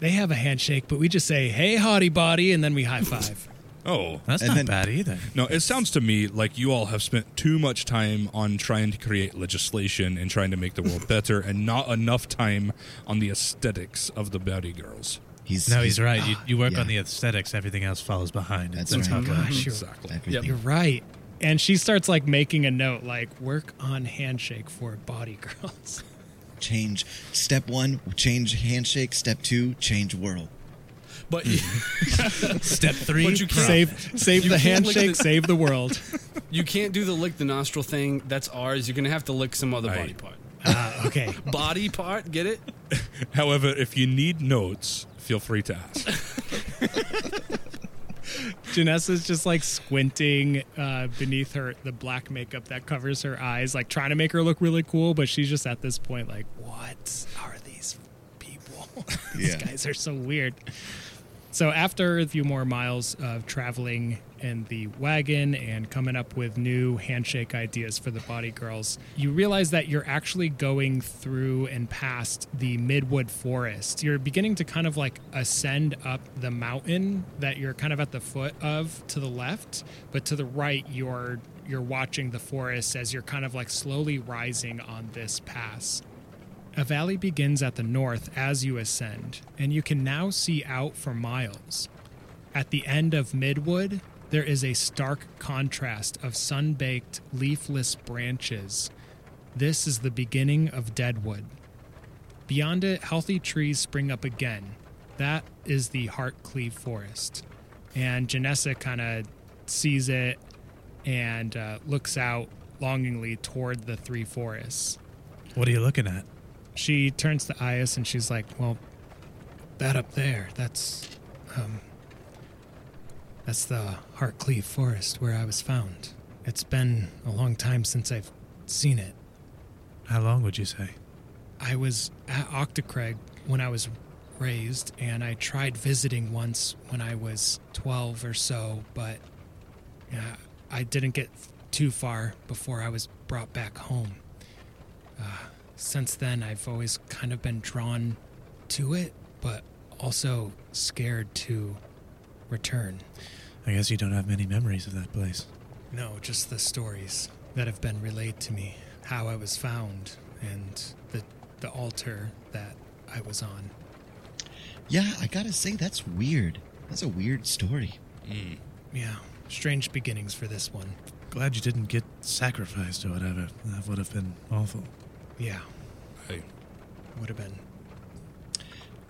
they have a handshake, but we just say, hey, hottie body, and then we high <laughs> five. Oh, That's And not then- bad either. no! It sounds to me like you all have spent too much time on trying to create legislation and trying to make the world <laughs> better, and not enough time on the aesthetics of the body girls. He's No, he's right. You, ah, you work Yeah. on the aesthetics, everything else follows behind. That's That's, right. how it goes. Gosh, you're, Exactly. everything. you're right. And she starts like making a note, like work on handshake for body girls. <laughs> Change. Step one, change handshake. Step two, change world. But <laughs> Step three, But you can't- save save You the can't handshake, the- save the world. <laughs> you can't do the lick the nostril thing. That's ours. You're going to have to lick some other Aye. body part. Ah, okay. Body part, get it? However, if you need notes, feel free to ask. Janessa's just like squinting uh, beneath her the black makeup that covers her eyes, like trying to make her look really cool, but she's just at this point like, what are these people? <laughs> these Yeah. guys are so weird. So after a few more miles of traveling in the wagon and coming up with new handshake ideas for the body girls, you realize that you're actually going through and past the Midwood Forest. You're beginning to kind of like ascend up the mountain that you're kind of at the foot of to the left, but to the right you're you're watching the forest as you're kind of like slowly rising on this pass. A valley begins at the north as you ascend, and you can now see out for miles. At the end of Midwood, there is a stark contrast of sun baked, leafless branches. This is the beginning of Deadwood. Beyond it, healthy trees spring up again. That is the Heartcleave Forest. And Janessa kind of sees it and uh, looks out longingly toward the three forests. What are you looking at? She turns to Ias and she's like, "Well, that up there, that's um that's the Heartcleave Forest where I was found. It's been a long time since I've seen it. How long would you say? I was at Octocreg when I was raised, and I tried visiting once when I was 12 or so, but yeah, I didn't get too far before I was brought back home. Uh, since then, I've always kind of been drawn to it, but also scared to return. I guess you don't have many memories of that place. No, just the stories that have been relayed to me, how I was found, and the the altar that I was on. Yeah, I gotta say that's weird. That's a weird story. Hmm. Yeah, strange beginnings for this one. Glad you didn't get sacrificed or whatever. That would have been awful. Yeah, Hey, would have been.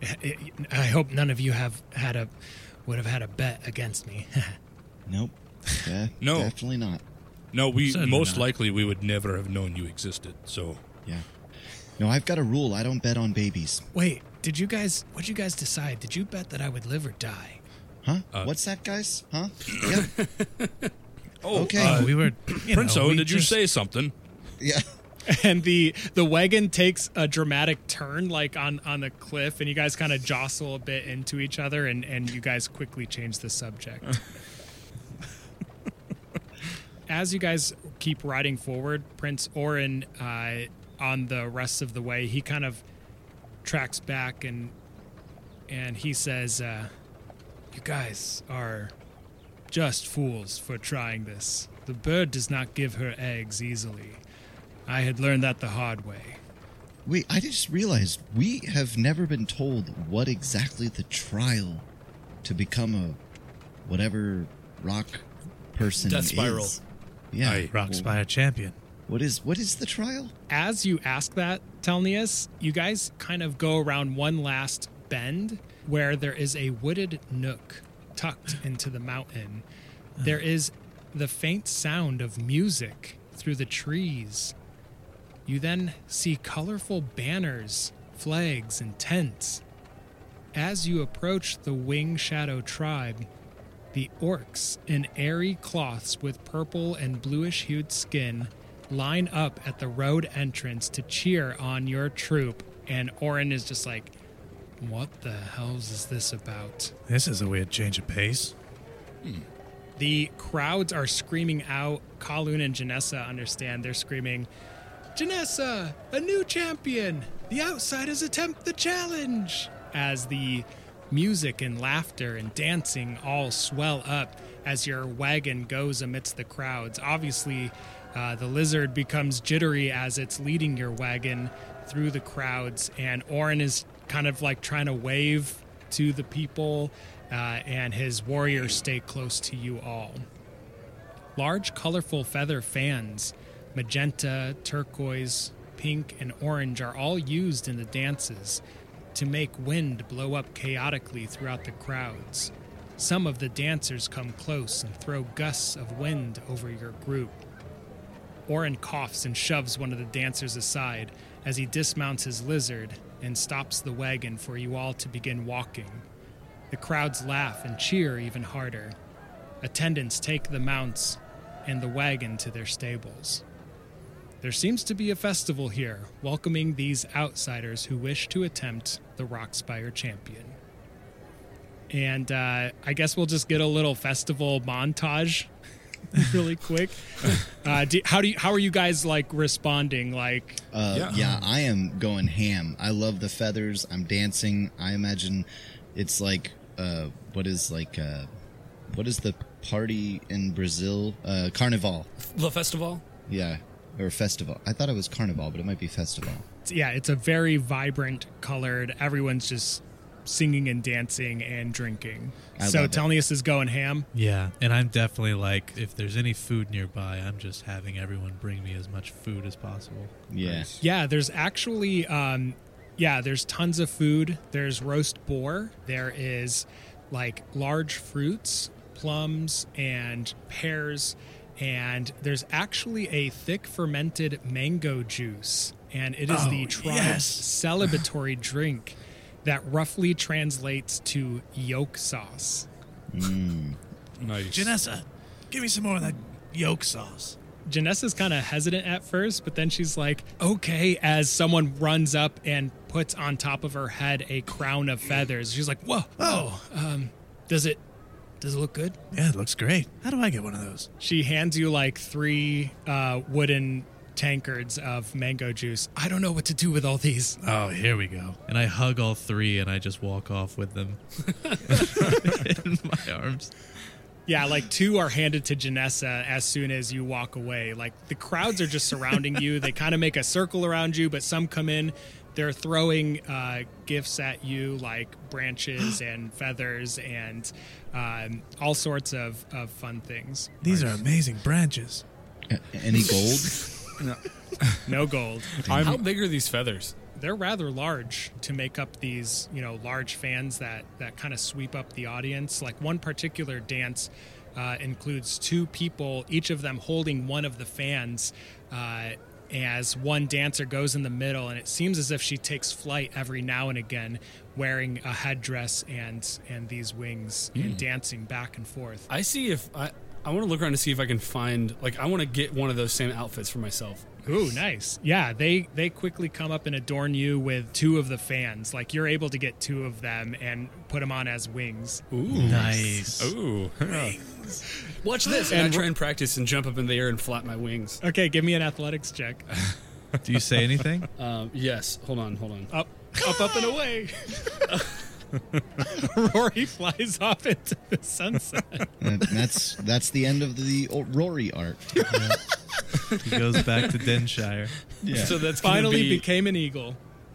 I- I hope none of you have had a would have had a bet against me. <laughs> Nope. Yeah, <laughs> No. definitely not. no, we Certainly most not. likely we would never have known you existed. So Yeah. No, I've got a rule. I don't bet on babies. Wait, did you guys? What did you guys decide? Did you bet that I would live or die? Huh? Uh, What's that, guys? Huh? <laughs> Yeah. Oh, Okay. uh, we were. You Prince know, O, we did you say something? yeah. <laughs> and the the wagon takes a dramatic turn like on on the cliff and you guys kind of jostle a bit into each other and and you guys quickly change the subject. <laughs> As you guys keep riding forward prince orin uh, on the rest of the way he kind of tracks back and and he says uh, you guys are just fools for trying this. The bird does not give her eggs easily I had learned that the hard way. Wait, I just realized we have never been told what exactly the trial to become a whatever rock person Death spiral. is. Yeah. Aye. Rock Spire champion. What is what is the trial? As you ask that, Telnius, you guys kind of go around one last bend where there is a wooded nook tucked into the mountain. Uh. There is the faint sound of music through the trees. You then see colorful banners, flags, and tents. As you approach the Wing Shadow tribe, the orcs in airy cloths with purple and bluish hued skin line up at the road entrance to cheer on your troop. And Orin is just like, What the hells is this about? This is a weird change of pace. Hmm. The crowds are screaming out. Kal Un and Janessa understand. They're screaming, Janessa, a new champion! The outsiders attempt the challenge! As the music and laughter and dancing all swell up as your wagon goes amidst the crowds. Obviously, uh, the lizard becomes jittery as it's leading your wagon through the crowds, and Orin is kind of like trying to wave to the people, uh, and his warriors stay close to you all. Large, colorful feather fans, magenta, turquoise, pink, and orange, are all used in the dances to make wind blow up chaotically throughout the crowds. Some of the dancers come close and throw gusts of wind over your group. Orin coughs and shoves one of the dancers aside as he dismounts his lizard and stops the wagon for you all to begin walking. The crowds laugh and cheer even harder. Attendants take the mounts and the wagon to their stables. There seems to be a festival here, welcoming these outsiders who wish to attempt the Rockspire champion. And uh, I guess we'll just get a little festival montage <laughs> really quick. Uh, do, how do you, how are you guys like responding? Like, Uh, yeah. I am going ham. I love the feathers. I'm dancing. I imagine it's like uh, what is like uh, what is the party in Brazil? Uh, Carnival. The festival? Yeah, or festival. I thought it was Carnival, but it might be festival. yeah, it's a very vibrant, colored. Everyone's just singing and dancing and drinking. I so love it. Telnius is going ham. Yeah, and I'm definitely like, if there's any food nearby, I'm just having everyone bring me as much food as possible. Yeah. Yeah, there's actually, um, yeah, there's tons of food. There's roast boar. There is like large fruits, plums, and pears. And there's actually a thick fermented mango juice. And it is Oh, the tribe's yes. celebratory drink that roughly translates to yolk sauce. Nice. Janessa, give me some more of that yolk sauce. Janessa's kind of hesitant at first, but then she's like, okay, as someone runs up and puts on top of her head a crown of feathers. She's like, whoa, oh, um, does it, does it look good? Yeah, it looks great. How do I get one of those? She hands you like three uh, wooden tankards of mango juice. I don't know what to do with all these. Oh, here we go. And I hug all three and I just walk off with them <laughs> in my arms. Yeah, like two are handed to Janessa as soon as you walk away. Like the crowds are just surrounding you. They kind of make a circle around you, but some come in. They're throwing uh, gifts at you, like branches <gasps> and feathers and um, all sorts of, of fun things. These are amazing branches. Any gold? <laughs> No, <laughs> no gold. How big are these feathers? They're rather large to make up these, you know, large fans that that kind of sweep up the audience. Like one particular dance uh, includes two people, each of them holding one of the fans. Uh, as one dancer goes in the middle, and it seems as if she takes flight every now and again, wearing a headdress and and these wings and hmm. dancing back and forth. I see if I. I want to look around to see if I can find like I want to get one of those same outfits for myself. Ooh, nice. Yeah, they they quickly come up and adorn you with two of the fans. Like you're able to get two of them and put them on as wings. Ooh, Nice. Ooh. wings. <laughs> Watch this, and I try and practice and jump up in the air and flap my wings. Okay, give me an athletics check. <laughs> Do you say anything? Um, yes, hold on, hold on. Up, up, up and away. <laughs> <laughs> Rory flies off into the sunset. And that's that's the end of the o- Rory art. <laughs> He goes back to Denshire. Yeah. So that's gonna Finally be, became an eagle.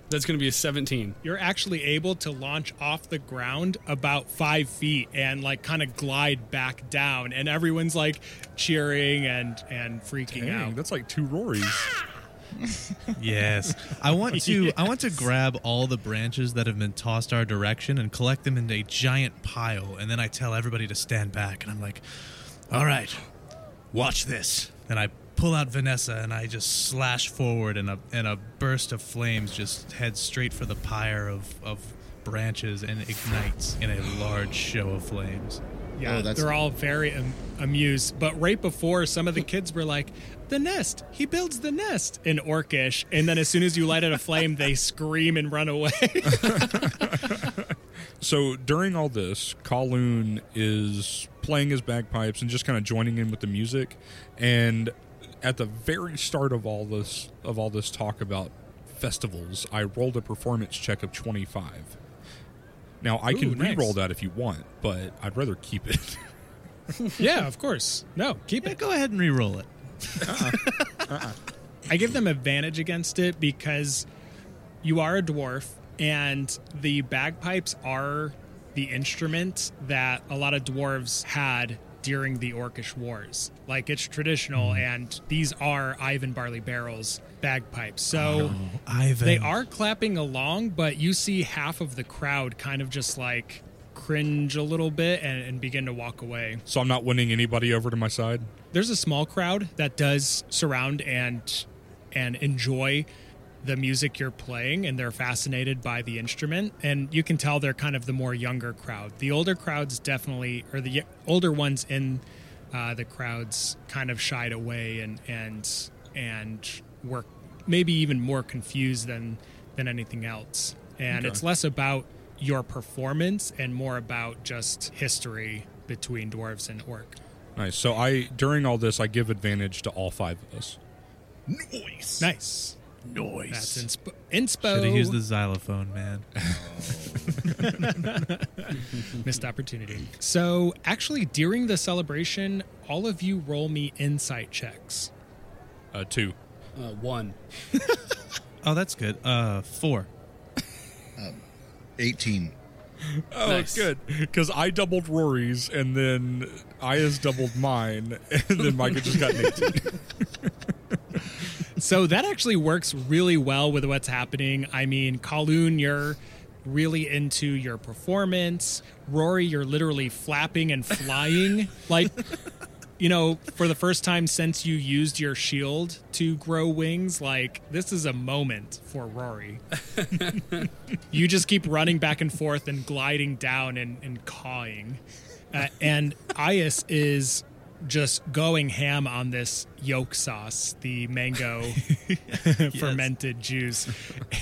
that's going to be a 17. You're actually able to launch off the ground about five feet and like kind of glide back down, and everyone's like cheering and and freaking Dang, out. that's like two Rorys. Ah! <laughs> Yes. I want to <laughs> I want to grab all the branches that have been tossed our direction and collect them into a giant pile and then I tell everybody to stand back and I'm like, "All right. Watch this." And I pull out Vanessa and I just slash forward and a and a burst of flames just heads straight for the pyre of of branches and ignites in a large show of flames. Yeah, Oh, that's- they're all very am- amused. But right before, some of the kids were like, "The nest! He builds the nest!" in Orcish, and then as soon as you light it a flame, they scream and run away. <laughs> So during all this, Kal Un is playing his bagpipes and just kind of joining in with the music. And at the very start of all this of all this talk about festivals, I rolled a performance check of twenty five. Now I can Ooh, nice. re-roll that if you want, but I'd rather keep it. <laughs> yeah, of course. No, keep Yeah, it. go ahead and re-roll it. Uh-uh. Uh-uh. I give them advantage against it because you are a dwarf, and the bagpipes are the instrument that a lot of dwarves had during the Orcish Wars. Like it's traditional, hmm. and these are Ivan Barley Barrel's bagpipes. So oh, Ivan. they are clapping along, but you see half of the crowd kind of just like cringe a little bit and, and begin to walk away. So I'm not winning anybody over to my side. There's a small crowd that does surround and and enjoy the music you're playing and they're fascinated by the instrument and you can tell they're kind of the more younger crowd the older crowds definitely or the older ones in uh, the crowds kind of shied away and and and were maybe even more confused than than anything else and Okay. it's less about your performance and more about just history between dwarves and orc Nice. So I during all this I give advantage to all five of us. Nice. nice Noise. that's inspo, inspo. Should have used the xylophone, man. <laughs> Missed opportunity. So, actually, during the celebration, all of you roll me insight checks. Uh, two. Uh, one. Oh, that's good. Uh, four. 18. Oh, Nice. good. Because I doubled Rory's, and then I has doubled mine, <laughs> and then Micah just got an 18. <laughs> So, that actually works really well with what's happening. I mean, Kal Un, you're really into your performance. Rory, you're literally flapping and flying. like, you know, for the first time since you used your shield to grow wings, like, this is a moment for Rory. <laughs> you just keep running back and forth and gliding down and, and cawing. Uh, and Ias is just going ham on this yolk sauce, the mango <laughs> fermented juice,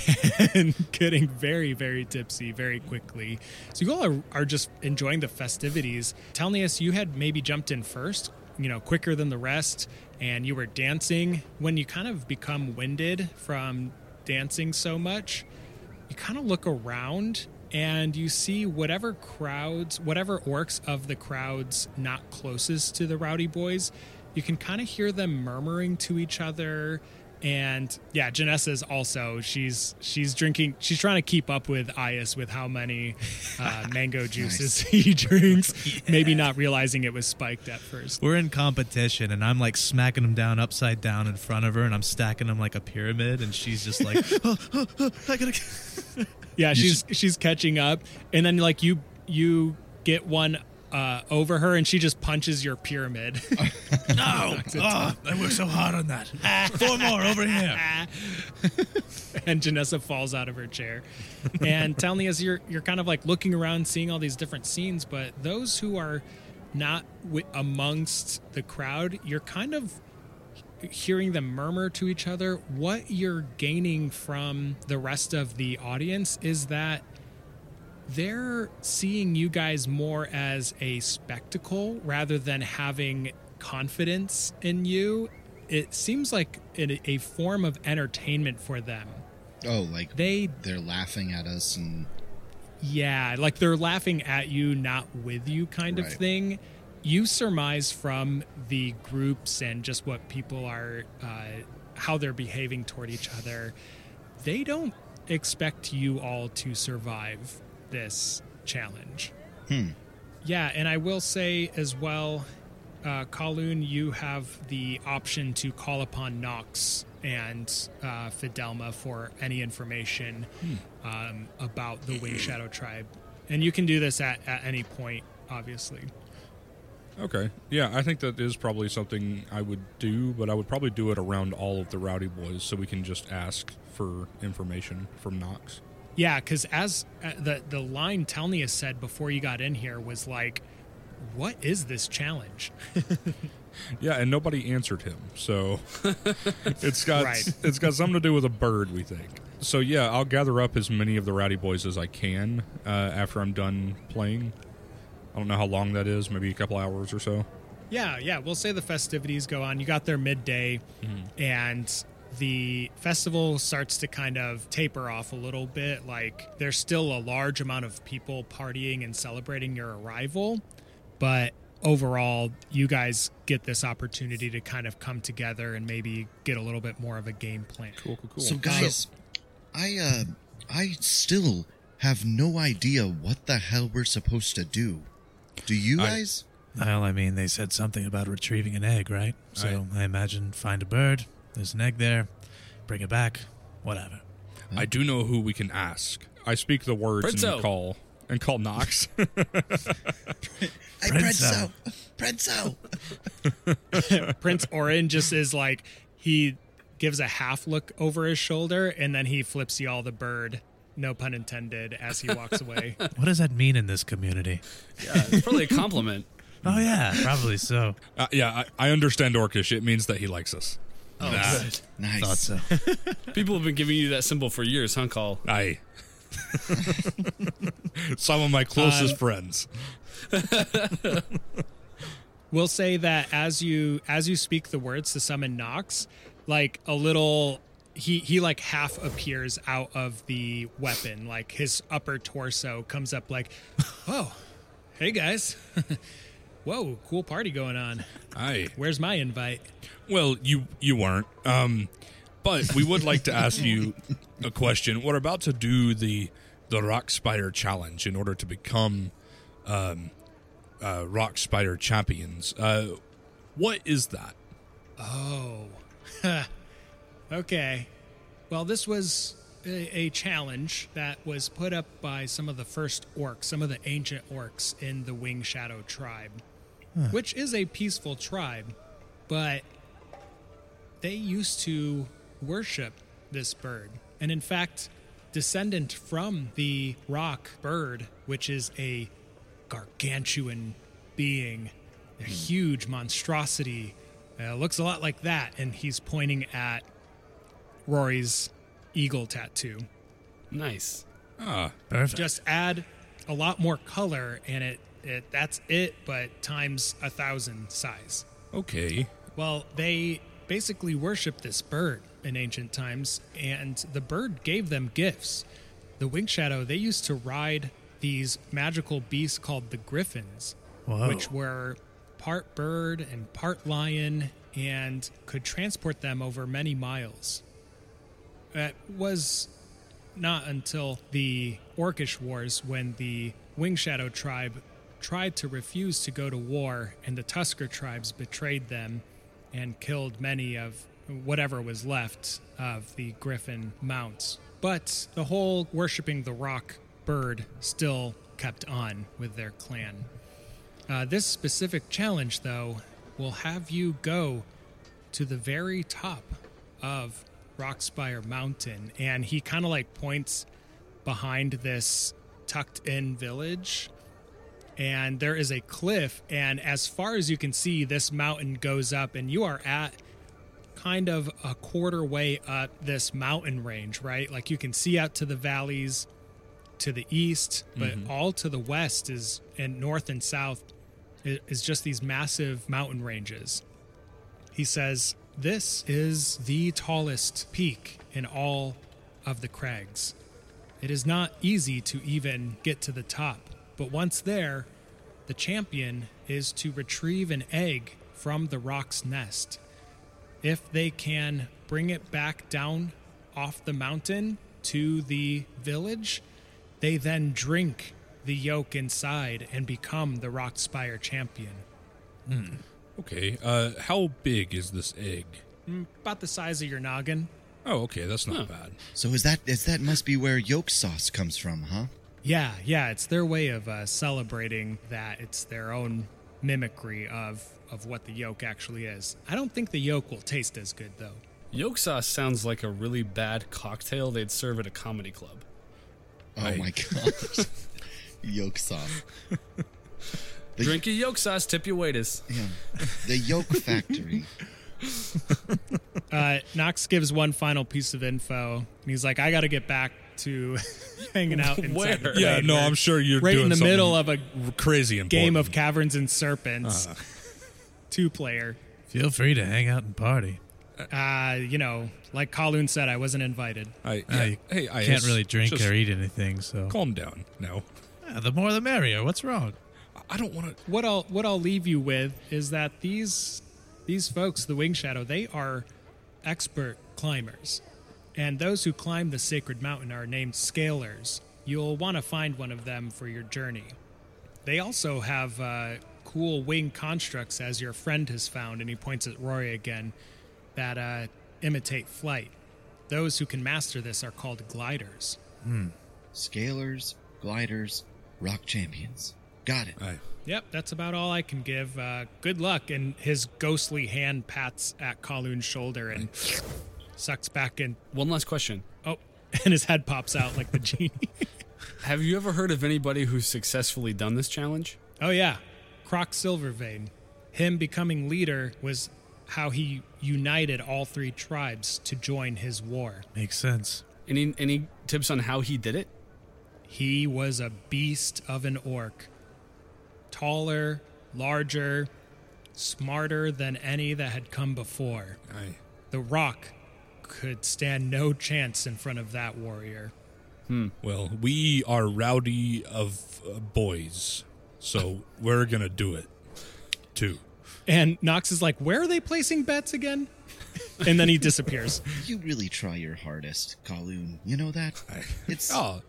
<laughs> and getting very, very tipsy very quickly. So you all are, are just enjoying the festivities. Telnius, you had maybe jumped in first, you know, quicker than the rest, and you were dancing. When you kind of become winded from dancing so much, you kind of look around and you see whatever crowds, whatever orcs of the crowds not closest to the rowdy boys, you can kind of hear them murmuring to each other. And yeah, Janessa is also she's she's drinking she's trying to keep up with Ias with how many uh, <laughs> mango juices he drinks, maybe not realizing it was spiked at first. We're in competition, and I'm like smacking them down upside down in front of her, and I'm stacking them like a pyramid, and she's just like, <laughs> "Oh, oh, oh, I gotta. Yeah, she's she's catching up, and then like you you get one uh, over her, and she just punches your pyramid. <laughs> No! Oh, I worked so hard on that. Four more over here. <laughs> and Janessa falls out of her chair. And tell me, as you're you're kind of like looking around, seeing all these different scenes, but those who are not wi- amongst the crowd, you're kind of hearing them murmur to each other. What you're gaining from the rest of the audience is that they're seeing you guys more as a spectacle rather than having confidence in you. It seems like a, a form of entertainment for them. Oh, like They, they're laughing at us and yeah, like they're laughing at you, not with you, kind of thing. You surmise from the groups and just what people are, uh, how they're behaving toward each other. They don't expect you all to survive this challenge. Hmm. Yeah, and I will say as well, uh, you have the option to call upon Nox and uh, Fidelma for any information um, about the Wing Shadow tribe, and you can do this at, at any point, obviously. Okay. Yeah, I think that is probably something I would do, but I would probably do it around all of the rowdy boys so we can just ask for information from Knox. Yeah, because as uh, the the line Telnia said before you got in here was like, "What is this challenge?" <laughs> Yeah, and nobody answered him. So <laughs> it's got Right. it's got something to do with a bird, we think. So yeah, I'll gather up as many of the rowdy boys as I can uh, after I'm done playing. I don't know how long that is, maybe a couple hours or so. Yeah, yeah. We'll say the festivities go on. You got there midday, and the festival starts to kind of taper off a little bit. Like there's still a large amount of people partying and celebrating your arrival, but overall, you guys get this opportunity to kind of come together and maybe get a little bit more of a game plan. Cool, cool, cool. So guys, I uh I still have no idea what the hell we're supposed to do. Do you I- guys? Well, I mean, they said something about retrieving an egg, right? So I, imagine find a bird, there's an egg there, bring it back, whatever. I do know who we can ask. I speak the words and Prince O. you call, and call Knox. I Prenso. Prenso. Prince Orin just is like he gives a half look over his shoulder and then he flips y'all the bird, no pun intended, as he walks <laughs> away. What does that mean in this community? Yeah, it's probably a compliment. <laughs> Oh yeah, probably so. Uh, yeah, I, I understand Orcish. It means that he likes us. Oh, good. Nice. Thought so. <laughs> People have been giving you that symbol for years, huh, Call? Aye. <laughs> Some of my closest Uh, friends. <laughs> We'll say that as you as you speak the words to summon Nox, like a little he he like half appears out of the weapon, like his upper torso comes up like, "Oh, hey guys. Whoa, cool party going on. Aye. Where's my invite?" Well, you you weren't. Um, but we would like to ask you a question. We're about to do the the Rock Spider Challenge in order to become um, uh, Rock Spider champions. Uh, what is that? Oh. <laughs> okay. Well, this was a, a challenge that was put up by some of the first orcs, some of the ancient orcs in the Wing Shadow tribe, Huh. which is a peaceful tribe, but they used to worship this bird. And in fact, descendant from the rock bird, which is a gargantuan being, a huge monstrosity. Uh, looks a lot like that, and he's pointing at Rory's eagle tattoo. Nice. Ah, perfect. Just add a lot more color, and it, it that's it, but times a thousand size. Okay. Well, they basically worshiped this bird in ancient times, and the bird gave them gifts. The Wing Shadow, they used to ride these magical beasts called the Griffins, Whoa. which were part bird and part lion and could transport them over many miles. It was not until the Orcish Wars when the Wing Shadow tribe tried to refuse to go to war and the Tusker tribes betrayed them and killed many of whatever was left of the Griffin mounts. But the whole worshipping the rock bird still kept on with their clan. Uh, this specific challenge, though, will have you go to the very top of Rockspire Mountain, and he kind of like points behind this tucked in village. And there is a cliff, and as far as you can see, this mountain goes up, and you are at kind of a quarter way up this mountain range, right? Like you can see out to the valleys to the east, but Mhm. all to the west is and north and south is just these massive mountain ranges. He says, This is the tallest peak in all of the crags. It is not easy to even get to the top, but once there, the champion is to retrieve an egg from the rock's nest. If they can bring it back down off the mountain to the village, they then drink the yolk inside and become the rock spire champion. Hmm. Okay. Uh, how big is this egg? Mm, About the size of your noggin. Oh, okay. That's not bad. So is that is that must be where yolk sauce comes from, huh? Yeah, yeah, it's their way of uh, celebrating that. It's their own mimicry of of what the yolk actually is. I don't think the yolk will taste as good though. Yolk sauce sounds like a really bad cocktail they'd serve at a comedy club. Oh my <laughs> gosh. yolk sauce. The- Drink your yolk sauce, tip your waiters. Yeah. The yolk factory. <laughs> Uh, Knox gives one final piece of info, and he's like, "I got to get back to <laughs> hanging out <laughs> inside the Where? Yeah, cave no. I'm sure you're right doing in the something middle of a crazy game of caverns and serpents, Uh. <laughs> two player. Feel free to hang out and party. Uh, you know, like Kal Un said, I wasn't invited. I, Uh, you hey, I can't really drink just or eat anything, so Calm down. No. Yeah, the more the merrier. What's wrong? I don't want to. What I'll what I'll leave you with is that these these folks, the Wing Shadow, they are expert climbers, and those who climb the sacred mountain are named scalers. You'll want to find one of them for your journey. They also have uh, cool wing constructs, as your friend has found, and he points at Rory again, that uh, imitate flight. Those who can master this are called gliders. Hmm. Scalers, gliders. rock champions. Got it. Aye. Yep, that's about all I can give. Uh, good luck. And his ghostly hand pats at Kal Un's shoulder and sucks back in. One last question. Oh, <laughs> and his head pops out like the genie. <laughs> Have you ever heard of anybody who's successfully done this challenge? oh, yeah. Croc Silvervein. Him becoming leader was how he united all three tribes to join his war. Makes sense. Any any tips on how he did it? He was a beast of an orc. Taller, larger, smarter than any that had come before. Aye. The rock could stand no chance in front of that warrior. Well, we are rowdy of uh, boys, so we're gonna do it too. And Knox is like, Where are they placing bets again? <laughs> And then he disappears. <laughs> You really try your hardest, Kal Un. You know that? It's <laughs> Oh,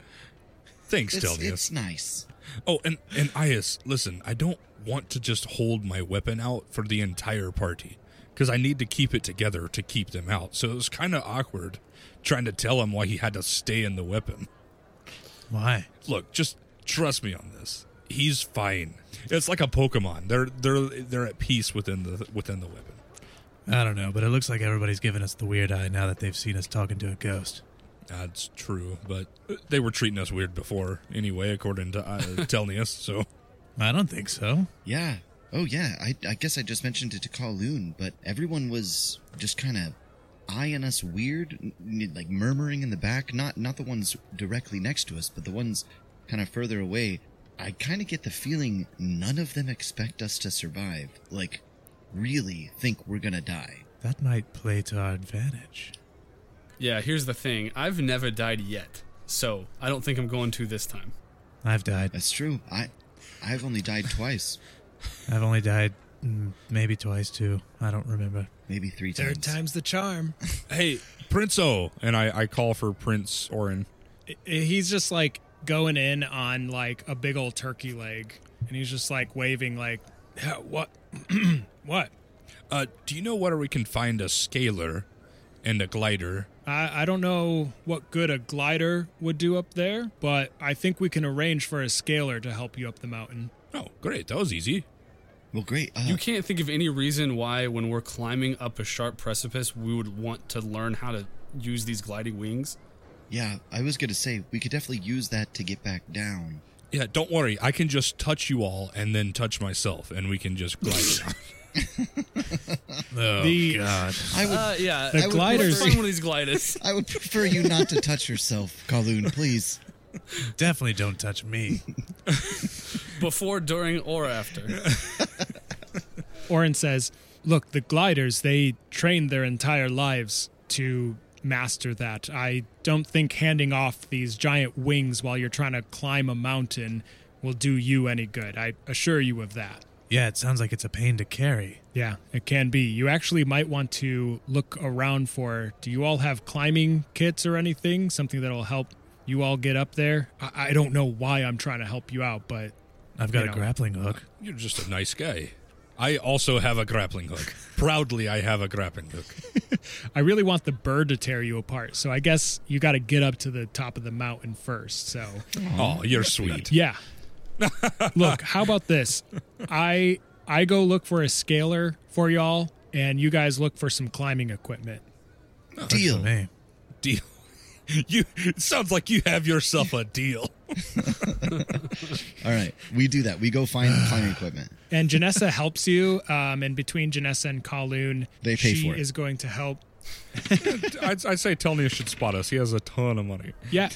thanks, it's, Telnius. it's nice. Oh, and and Ias, listen, I don't want to just hold my weapon out for the entire party because I need to keep it together to keep them out. So it was kind of awkward trying to tell him why he had to stay in the weapon. Why? Look, just trust me on this. He's fine. It's like a Pokemon. They're they're they're at peace within the within the weapon. I don't know, but it looks like everybody's giving us the weird eye now that they've seen us talking to a ghost. That's true, but they were treating us weird before anyway, according to uh, <laughs> Telnius. So I don't think so. Yeah. Oh, yeah. I, I guess I just mentioned it to Kal Un, but everyone was just kind of eyeing us weird, n- like murmuring in the back. Not not the ones directly next to us, but the ones kind of further away. I kind of get the feeling none of them expect us to survive. Like, really think we're gonna die. That might play to our advantage. Yeah, here's the thing. I've never died yet. So, I don't think I'm going to this time. I've died. That's true. I I've only died twice, I've only died mm, maybe twice too. I don't remember. maybe three Third times. time's the charm. <laughs> hey, Prince O, and I I call for Prince Orin. He's just like going in on like a big old turkey leg. And he's just like waving, like, What? <clears throat> what? Uh, do you know where we can find a scaler and a glider? I, I don't know what good a glider would do up there, but I think we can arrange for a scaler to help you up the mountain. Oh, great. That was easy. Well, great. Uh, You can't think of any reason why, when we're climbing up a sharp precipice, we would want to learn how to use these gliding wings. yeah, I was gonna say we could definitely use that to get back down. Yeah, don't worry. I can just touch you all and then touch myself, and we can just glide around. <laughs> Oh The- God! I would Uh, yeah, The I gliders- Let's find one of these gliders. <laughs> I would prefer you not to touch yourself, Kal Un, please. Definitely don't touch me. <laughs> Before, during, or after. <laughs> Orin says, Look, the gliders, they trained their entire lives to master that. I don't think handing off these giant wings while you're trying to climb a mountain will do you any good. I assure you of that. Yeah, it sounds like it's a pain to carry. Yeah, it can be. You actually might want to look around for do you all have climbing kits or anything? Something that'll help you all get up there? I, I don't know why I'm trying to help you out, but I've got You a know. grappling hook. You're just a nice guy. I also have a grappling hook. <laughs> Proudly, I have a grappling hook. <laughs> I really want the bird to tear you apart. So I guess you got to get up to the top of the mountain first. So, Oh, you're sweet. yeah. Look, how about this? I I go look for a scaler for y'all and you guys look for some climbing equipment. Deal. For. Deal. You it sounds like you have yourself a deal. <laughs> All right, we do that. We go find climbing <sighs> equipment. And Janessa helps you um and between Janessa and Kal Un, They pay she for it. is going to help. <laughs> I'd, I'd say Telnius should spot us. He has a ton of money. Yeah.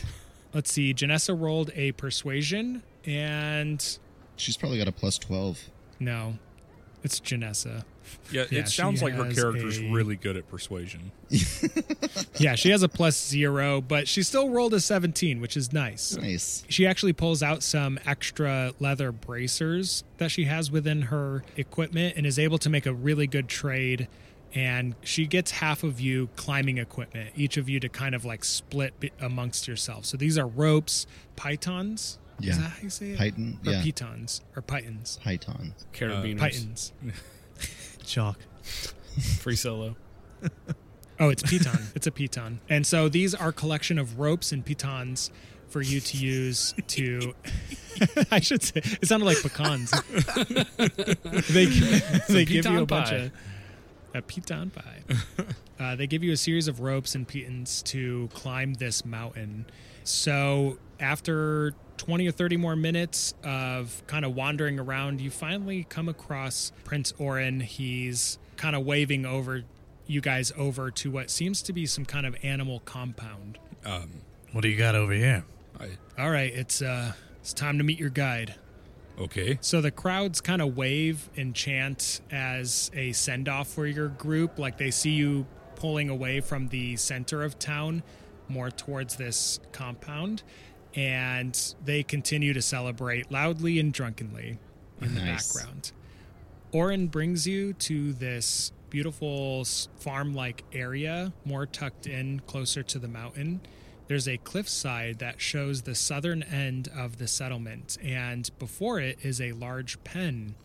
Let's see. Janessa rolled a persuasion and She's probably got a plus twelve. no. It's Janessa. Yeah, Yeah, it sounds like her has character's a- really good at persuasion. <laughs> <laughs> Yeah, she has a plus zero, but she still rolled a 17, which is nice. Nice. She actually pulls out some extra leather bracers that she has within her equipment and is able to make a really good trade. And she gets half of you climbing equipment, each of you to kind of like split amongst yourselves. So these are ropes, pythons. Yeah. Is that how you say it? Python, Or yeah. pitons. Or pythons. Python. Carabiners. Pythons. <laughs> Chalk. <laughs> Free solo. <laughs> Oh, it's piton. it's a piton. And so these are collection of ropes and pitons for you to use to I should say it sounded like pecans. they they give you pecan a bunch pie. of a pecan pie. Uh, they give you a series of ropes and pitons to climb this mountain. So after 20 or 30 more minutes of kind of wandering around, you finally come across Prince Orin. He's kind of waving over you guys over to what seems to be some kind of animal compound. Um, What do you got over here? I, All right, it's uh it's time to meet your guide. okay. So the crowds kind of wave and chant as a send off for your group. Like they see you pulling away from the center of town more towards this compound. And they continue to celebrate loudly and drunkenly in the background. Orin brings you to this beautiful farm like area, more tucked in closer to the mountain. There's a cliffside that shows the southern end of the settlement, and before it is a large pen.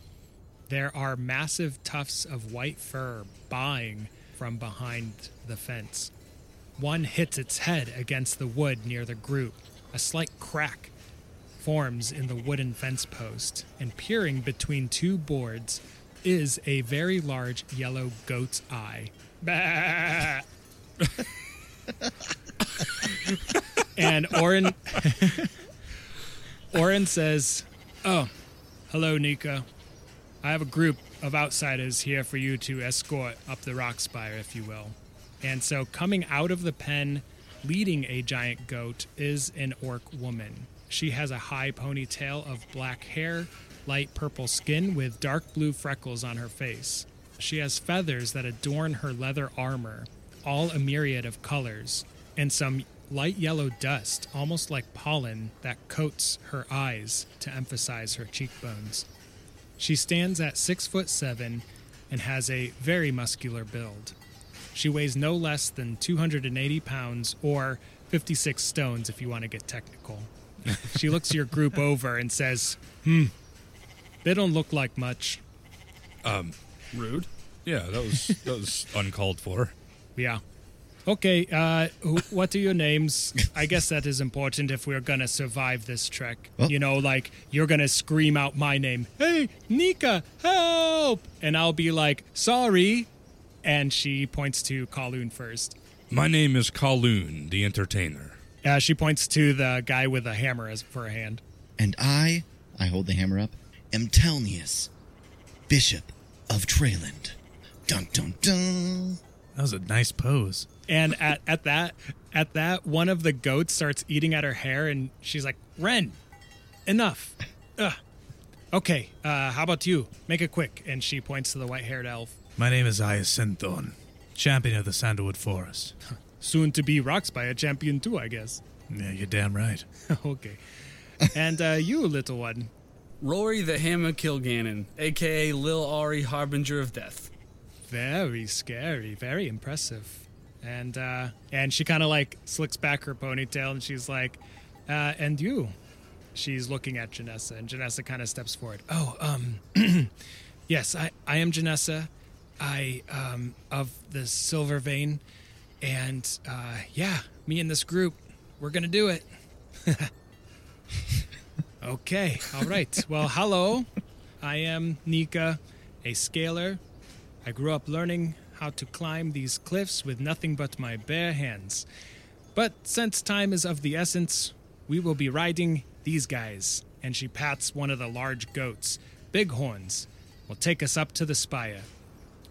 There are massive tufts of white fur buying from behind the fence. One hits its head against the wood near the group. A slight crack forms in the wooden fence post, and peering between two boards is a very large yellow goat's eye. And Orin <laughs> Orin says, "Oh, hello, Nika. I have a group of outsiders here for you to escort up the rock spire, if you will." And so, coming out of the pen, leading a giant goat, is an orc woman. She has a high ponytail of black hair, light purple skin with dark blue freckles on her face. She has feathers that adorn her leather armor, all a myriad of colors, and some light yellow dust, almost like pollen, that coats her eyes to emphasize her cheekbones. She stands at six foot seven and has a very muscular build. She weighs no less than 280 pounds or 56 stones if you want to get technical. she looks your group over and says, Hmm, they don't look like much. Um, Rude. yeah, that was that was <laughs> uncalled for. Yeah. Okay, uh, wh- what are your names? I guess that is important if we're gonna survive this trek. Oh. You know, like, you're gonna scream out my name, Hey, Nika, help! And I'll be like, Sorry. And she points to Kal Un first. My name is Kal Un, the entertainer. Uh, she points to the guy with a hammer as for a hand. And I, I hold the hammer up, am Telnius, Bishop of Trayland. Dun dun dun. That was a nice pose. And at, at that at that, one of the goats starts eating at her hair, and she's like, "Ren, enough." Ugh. Okay, uh, how about you? Make it quick. And she points to the white-haired elf, My name is Iacenthorn, champion of the Sandalwood Forest. <laughs> soon to be Rockspire champion too, I guess. Yeah, you're damn right. <laughs> okay. And uh, you, little one, Rory the Hammer Kilgannon, aka Lil Ari, Harbinger of Death. very scary, very impressive. And uh, and she kind of like slicks back her ponytail, and she's like, uh, "And you?" She's looking at Janessa, and Janessa kind of steps forward. Oh, um, <clears throat> yes, I I am Janessa. I um of the Silver Vein, and uh, yeah, me and this group, we're gonna do it. <laughs> okay, all right. Well, hello. I am Nika, a scaler. I grew up learning how to climb these cliffs with nothing but my bare hands. But since time is of the essence, we will be riding these guys. And she pats one of the large goats. Bighorns will take us up to the spire.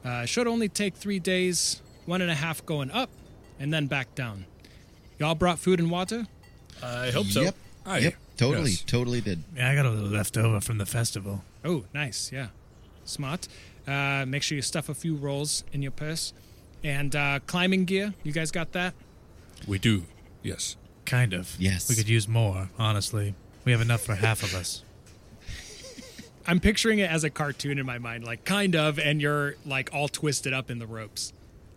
Uh, should only take three days, one and a half going up, and then back down. Y'all brought food and water? I hope so. Yep. Aye. Yep. Totally. Yes. Totally did. Yeah, I got a little left over from the festival. Oh, nice. Yeah. Smart. Uh, make sure you stuff a few rolls in your purse. And uh, climbing gear, you guys got that? We do. Yes. Kind of. Yes. We could use more, honestly. We have enough for half of us. I'm picturing it as a cartoon in my mind, like kind of, and you're like all twisted up in the ropes.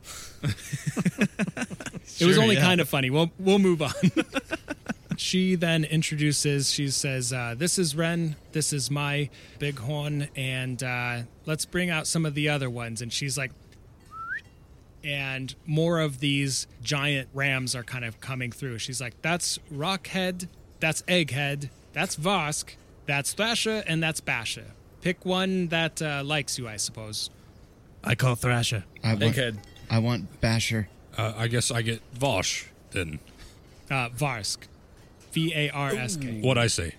<laughs> it was only yeah. kind of funny. We'll we'll move on. <laughs> she then introduces. She says, uh, "This is Ren. This is my bighorn, and uh, let's bring out some of the other ones." And she's like, and more of these giant rams are kind of coming through. She's like, "That's Rockhead. That's Egghead. That's Varsk. That's Thrasher and that's Basher. Pick one that uh, likes you, I suppose. I call Thrasher. I want, Egghead. I want Basher. Uh, I guess I get Vosh then. Uh, Varsk. V A R S K. What I say?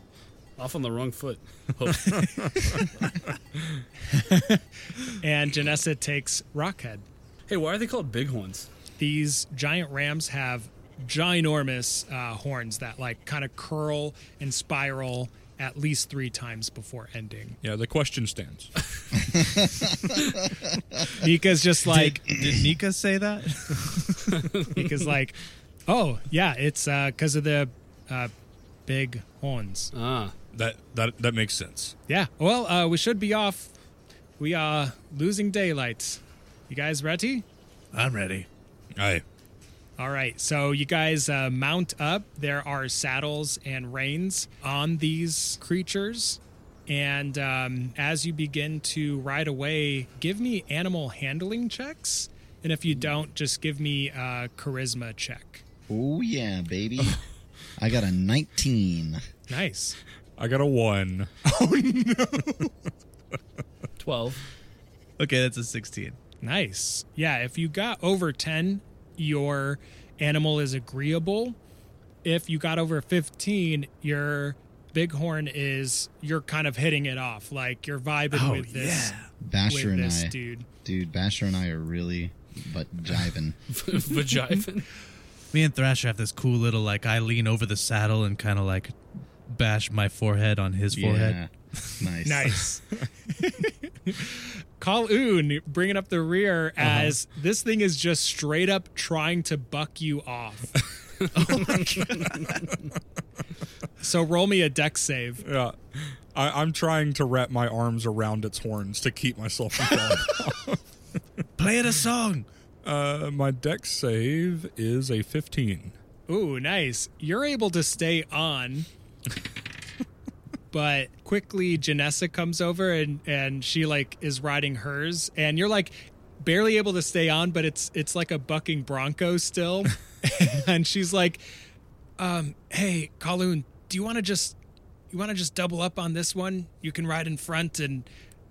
Off on the wrong foot. <laughs> <laughs> And Janessa takes Rockhead. hey, why are they called bighorns? These giant rams have ginormous uh, horns that like kind of curl and spiral at least three times before ending. Yeah, the question stands. <laughs> Nika's just like Did, did Nika say that? <laughs> Nika's like, oh yeah, it's because of the uh, big horns. Ah. That that that makes sense. Yeah. Well, uh, we should be off. We are losing daylight. You guys ready? I'm ready. Aye. All right, so you guys uh, mount up. There are saddles and reins on these creatures. And um, as you begin to ride away, give me animal handling checks. And if you don't, just give me a charisma check. Oh yeah, baby. <laughs> I got a 19. Nice. I got a one. <laughs> Oh, no. 12. Okay, that's a 16. Nice. Yeah, if you got over 10, your animal is agreeable. If you got over 15, your bighorn is you're kind of hitting it off. Like you're vibing Oh, with this Basher with and this I, dude. dude, Basher and I are really but jiving. <laughs> Vagivin. Me and Thrasher have this cool little like I lean over the saddle and kind of like bash my forehead on his forehead. Yeah. Nice. Nice. <laughs> <laughs> Kal Un bringing up the rear as this thing is just straight up trying to buck you off. <laughs> oh my so roll me a dex save. Yeah. I, I'm trying to wrap my arms around its horns to keep myself from falling. Play it a song. uh, my dex save is a 15. Ooh, nice. You're able to stay on. But quickly Janessa comes over and and she like is riding hers and you're like barely able to stay on but it's it's like a bucking bronco still. <laughs> <laughs> And she's like um hey Kal Un do you want to just you want to just double up on this one? You can ride in front and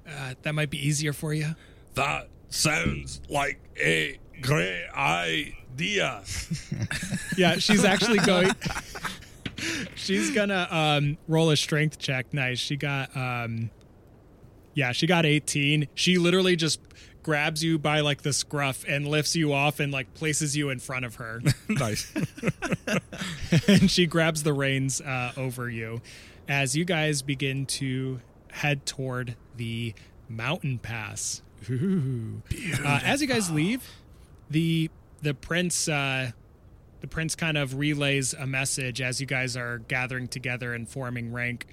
uh, that might be easier for you. That sounds like a great idea. <laughs> yeah she's actually going she's gonna um roll a strength check nice she got um yeah she got 18 she literally just grabs you by like the scruff and lifts you off and like places you in front of her <laughs> <laughs> nice. and she grabs the reins uh, over you as you guys begin to head toward the mountain pass. Ooh. Uh, as you guys leave, the the prince uh, the prince kind of relays a message as you guys are gathering together and forming rank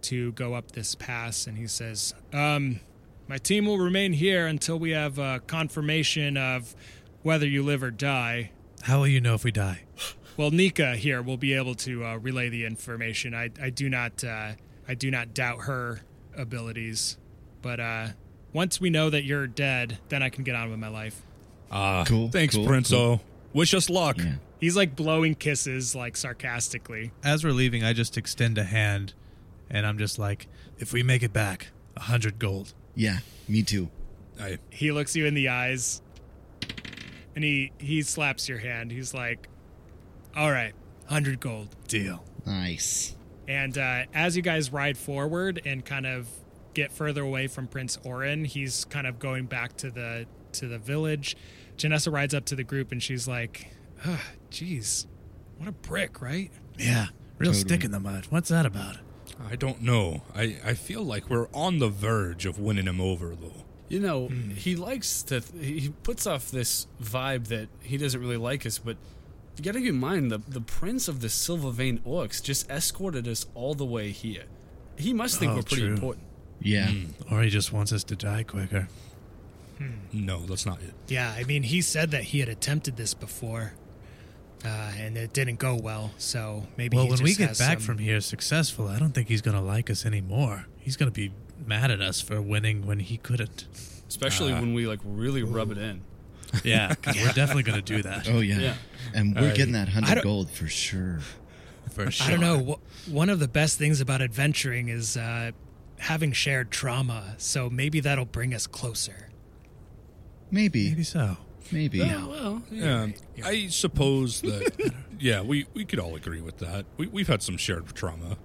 to go up this pass, and he says, um, "My team will remain here until we have uh, confirmation of whether you live or die." How will you know if we die? Well, Nika here will be able to uh, relay the information. I, I do not uh, I do not doubt her abilities, but uh, once we know that you're dead, then I can get on with my life. Ah, Cool, Thanks, cool, Prince O. cool. Wish us luck. Yeah. He's like blowing kisses, like sarcastically. As we're leaving, I just extend a hand, and I'm just like, if we make it back, a hundred gold. Yeah, me too. Aye. He looks you in the eyes, and he he slaps your hand. He's like, "All right, hundred gold." Deal. Nice. And uh, as you guys ride forward and kind of get further away from Prince Orin, he's kind of going back to the to the village. Janessa rides up to the group and she's like, "Ah, "Jeez, what a brick, right?" Yeah. Real Totally. stick in the mud. What's that about? I don't know. I, I feel like we're on the verge of winning him over, though. You know, hmm. he likes to. He puts off this vibe that he doesn't really like us, but you got to keep in mind the the prince of the Silver Vein Orcs just escorted us all the way here. He must think Oh, we're pretty true. important. Yeah. Hmm. Or he just wants us to die quicker. Hmm. No, that's not it. Yeah, I mean, he said that he had attempted this before, uh, and it didn't go well. So maybe. well, he when we get back some- from here successful, I don't think he's gonna like us anymore. He's gonna be mad at us for winning when he couldn't. Especially Ah. when we like really rub it in. <laughs> <laughs> Yeah, we're definitely gonna do that. Oh yeah. Yeah. And we're Aye. getting that hundred gold for sure. For sure. I don't know. One of the best things about adventuring is uh, having shared trauma, so maybe that'll bring us closer. Maybe. Maybe so. Maybe. Oh, well, Yeah, I suppose <laughs> that. yeah, we we could all agree with that. We we've had some shared trauma.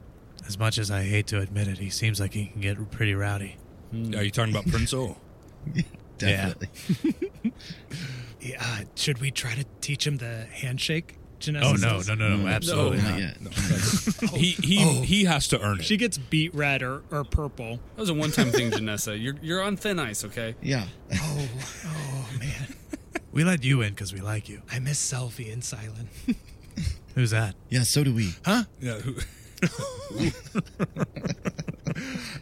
As much as I hate to admit it, he seems like he can get pretty rowdy. Are you talking about Prince O? <laughs> Definitely. <laughs> Yeah, uh, should we try to teach him the handshake? Janessa Oh, no, says? no, no, no, absolutely not not. yet. No, that's- he he Oh. he has to earn it. She gets beet red or, or purple. That was a one-time thing, Janessa. You're you're on thin ice, okay? Yeah. Oh, oh man. We let you in because we like you. I miss Selfie and Silent. <laughs> <laughs> Who's that? Yeah, so do we. Huh? yeah, who, <laughs>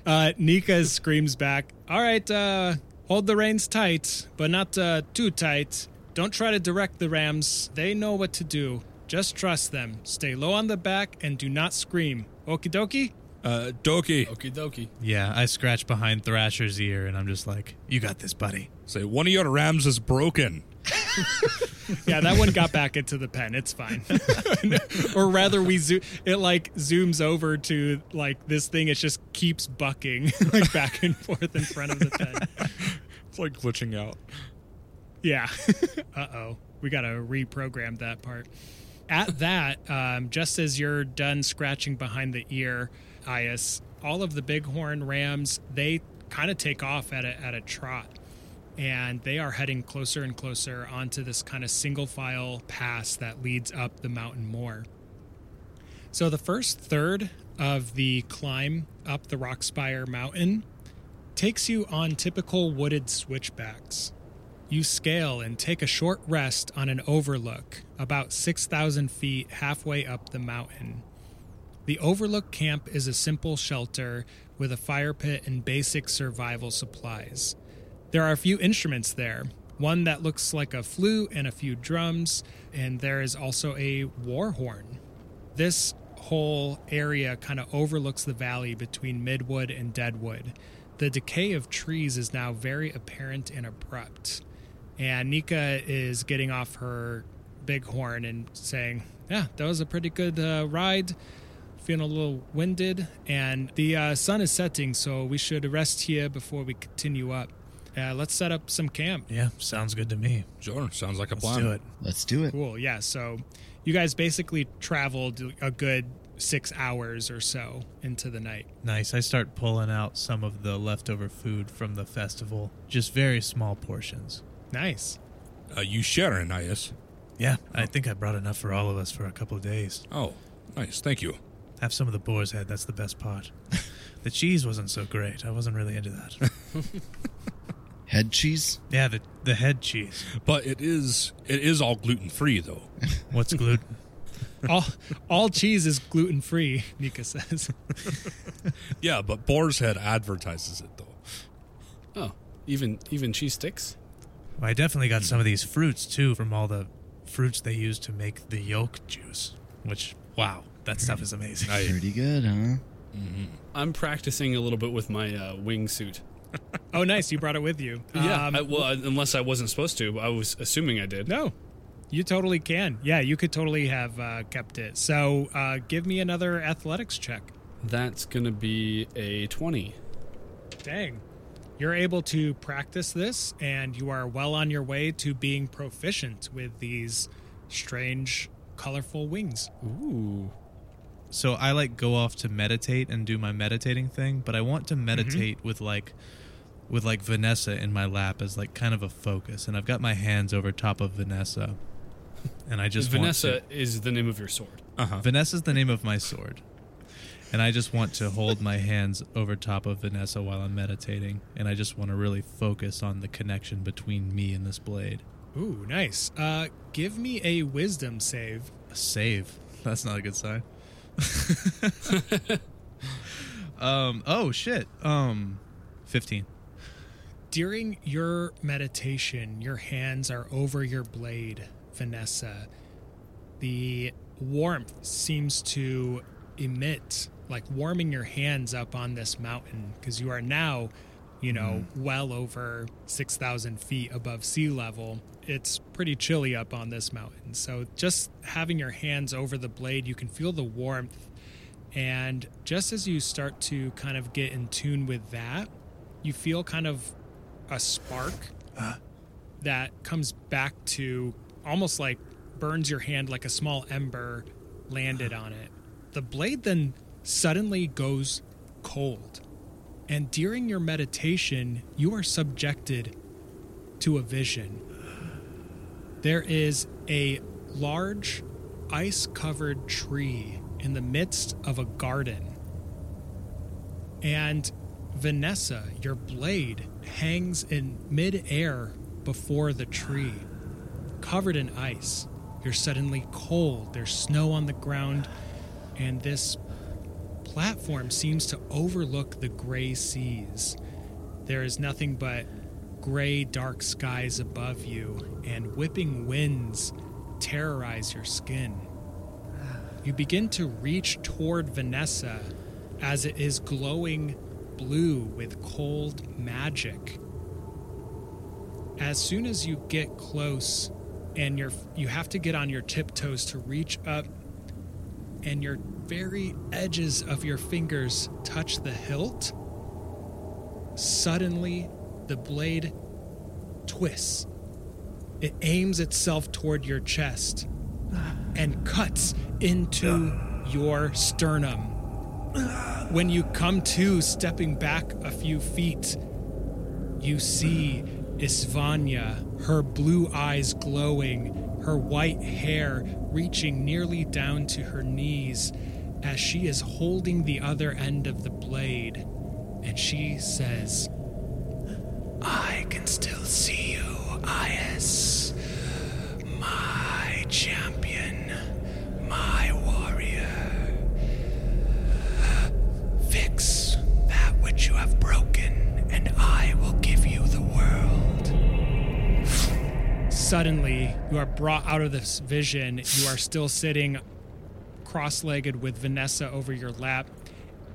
Uh, Nika screams back, All right, uh, hold the reins tight, but not uh, too tight. Don't try to direct the rams. They know what to do. Just trust them. Stay low on the back and do not scream. Okie dokie? uh, Doki. Okie dokie. Yeah, I scratch behind Thrasher's ear and I'm just like, you got this, buddy. Say one of your rams is broken. <laughs> Yeah, that one got back into the pen. It's fine. <laughs> or rather, we zo- it like zooms over to like this thing. It just keeps bucking <laughs> like back and forth in front of the pen. It's like glitching out. Yeah. uh oh. We got to reprogram that part. At that, um, just as you're done scratching behind the ear, Ias, all of the bighorn rams, they kind of take off at a, at a trot. And they are heading closer and closer onto this kind of single file pass that leads up the mountain more. So the first third of the climb up the Rockspire Mountain takes you on typical wooded switchbacks. You scale and take a short rest on an overlook about 6,000 feet halfway up the mountain. The Overlook Camp is a simple shelter with a fire pit and basic survival supplies. There are a few instruments there, one that looks like a flute and a few drums, and there is also a war horn. This whole area kind of overlooks the valley between Midwood and Deadwood. The decay of trees is now very apparent and abrupt. And Nika is getting off her bighorn and saying, Yeah, that was a pretty good uh, ride. Feeling a little winded. And the uh, sun is setting, so we should rest here before we continue up. Uh, let's set up some camp. Yeah, sounds good to me. Sure, sounds like a Let's plan. do it. Let's do it. Cool. Yeah. So you guys basically traveled a good six hours or so into the night. Nice. I start pulling out some of the leftover food from the festival, just very small portions. Nice. Uh, you sharing, Ias? Yeah, I think I brought enough for all of us for a couple of days. Oh, nice. Thank you. Have some of the boar's head. That's the best part. <laughs> the cheese wasn't so great. I wasn't really into that. <laughs> Head cheese? yeah, the the head cheese. But it is it is all gluten free though. <laughs> What's gluten? all all cheese is gluten free. Nika says. <laughs> Yeah, but Boar's Head advertises it though. Oh, even even cheese sticks. Well, I definitely got some of these fruits too from all the fruits they use to make the yolk juice. Which wow, that stuff is amazing. Pretty good, huh? I'm practicing a little bit with my uh, wingsuit. <laughs> Oh, nice. You brought it with you. Yeah. Um, I, well, I- unless I wasn't supposed to, I was assuming I did. no, you totally can. Yeah, you could totally have uh, kept it. So uh, give me another athletics check. That's gonna be a twenty. Dang. You're able to practice this, and you are well on your way to being proficient with these strange, colorful wings. Ooh. So I like go off to meditate and do my meditating thing, but I want to meditate with like with like Vanessa in my lap as like kind of a focus, and I've got my hands over top of Vanessa, and I just want Vanessa to- is the name of your sword. Uh-huh. Vanessa's the name of my sword. And I just want to hold my hands over top of Vanessa while I'm meditating, and I just want to really focus on the connection between me and this blade. Ooh, nice. Uh, give me a wisdom save. A save. That's not a good sign. <laughs> <laughs> um. Oh shit. Um. Fifteen. During your meditation, your hands are over your blade, Vanessa. The warmth seems to emit, like warming your hands up on this mountain, because you are now you know, mm-hmm. well over 6,000 feet above sea level. It's pretty chilly up on this mountain. So just having your hands over the blade, you can feel the warmth. And just as you start to kind of get in tune with that, you feel kind of a spark uh-huh. that comes back to almost like burns your hand like a small ember landed uh-huh. on it. The blade then suddenly goes cold. And during your meditation, you are subjected to a vision. There is a large ice covered tree in the midst of a garden. And Vanessa, your blade hangs in midair before the tree, covered in ice. You're suddenly cold. There's snow on the ground, and this platform seems to overlook the gray seas. There is nothing but gray, dark skies above you, and whipping winds terrorize your skin. You begin to reach toward Vanessa as it is glowing blue with cold magic. As soon as you get close and you're you have to get on your tiptoes to reach up and your very edges of your fingers touch the hilt, suddenly the blade twists. It aims itself toward your chest and cuts into your sternum. When you come to, stepping back a few feet, you see Isvanya, her blue eyes glowing, her white hair reaching nearly down to her knees as she is holding the other end of the blade. And she says, I can still see you, Ias. My champion, my warrior. Fix that which you have broken, and I will give you the world. Suddenly, you are brought out of this vision. You are still sitting cross legged with Vanessa over your lap,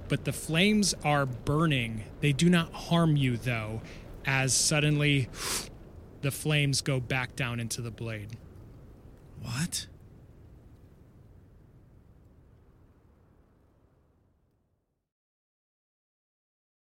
but the flames are burning. They do not harm you, though, as suddenly the flames go back down into the blade. What?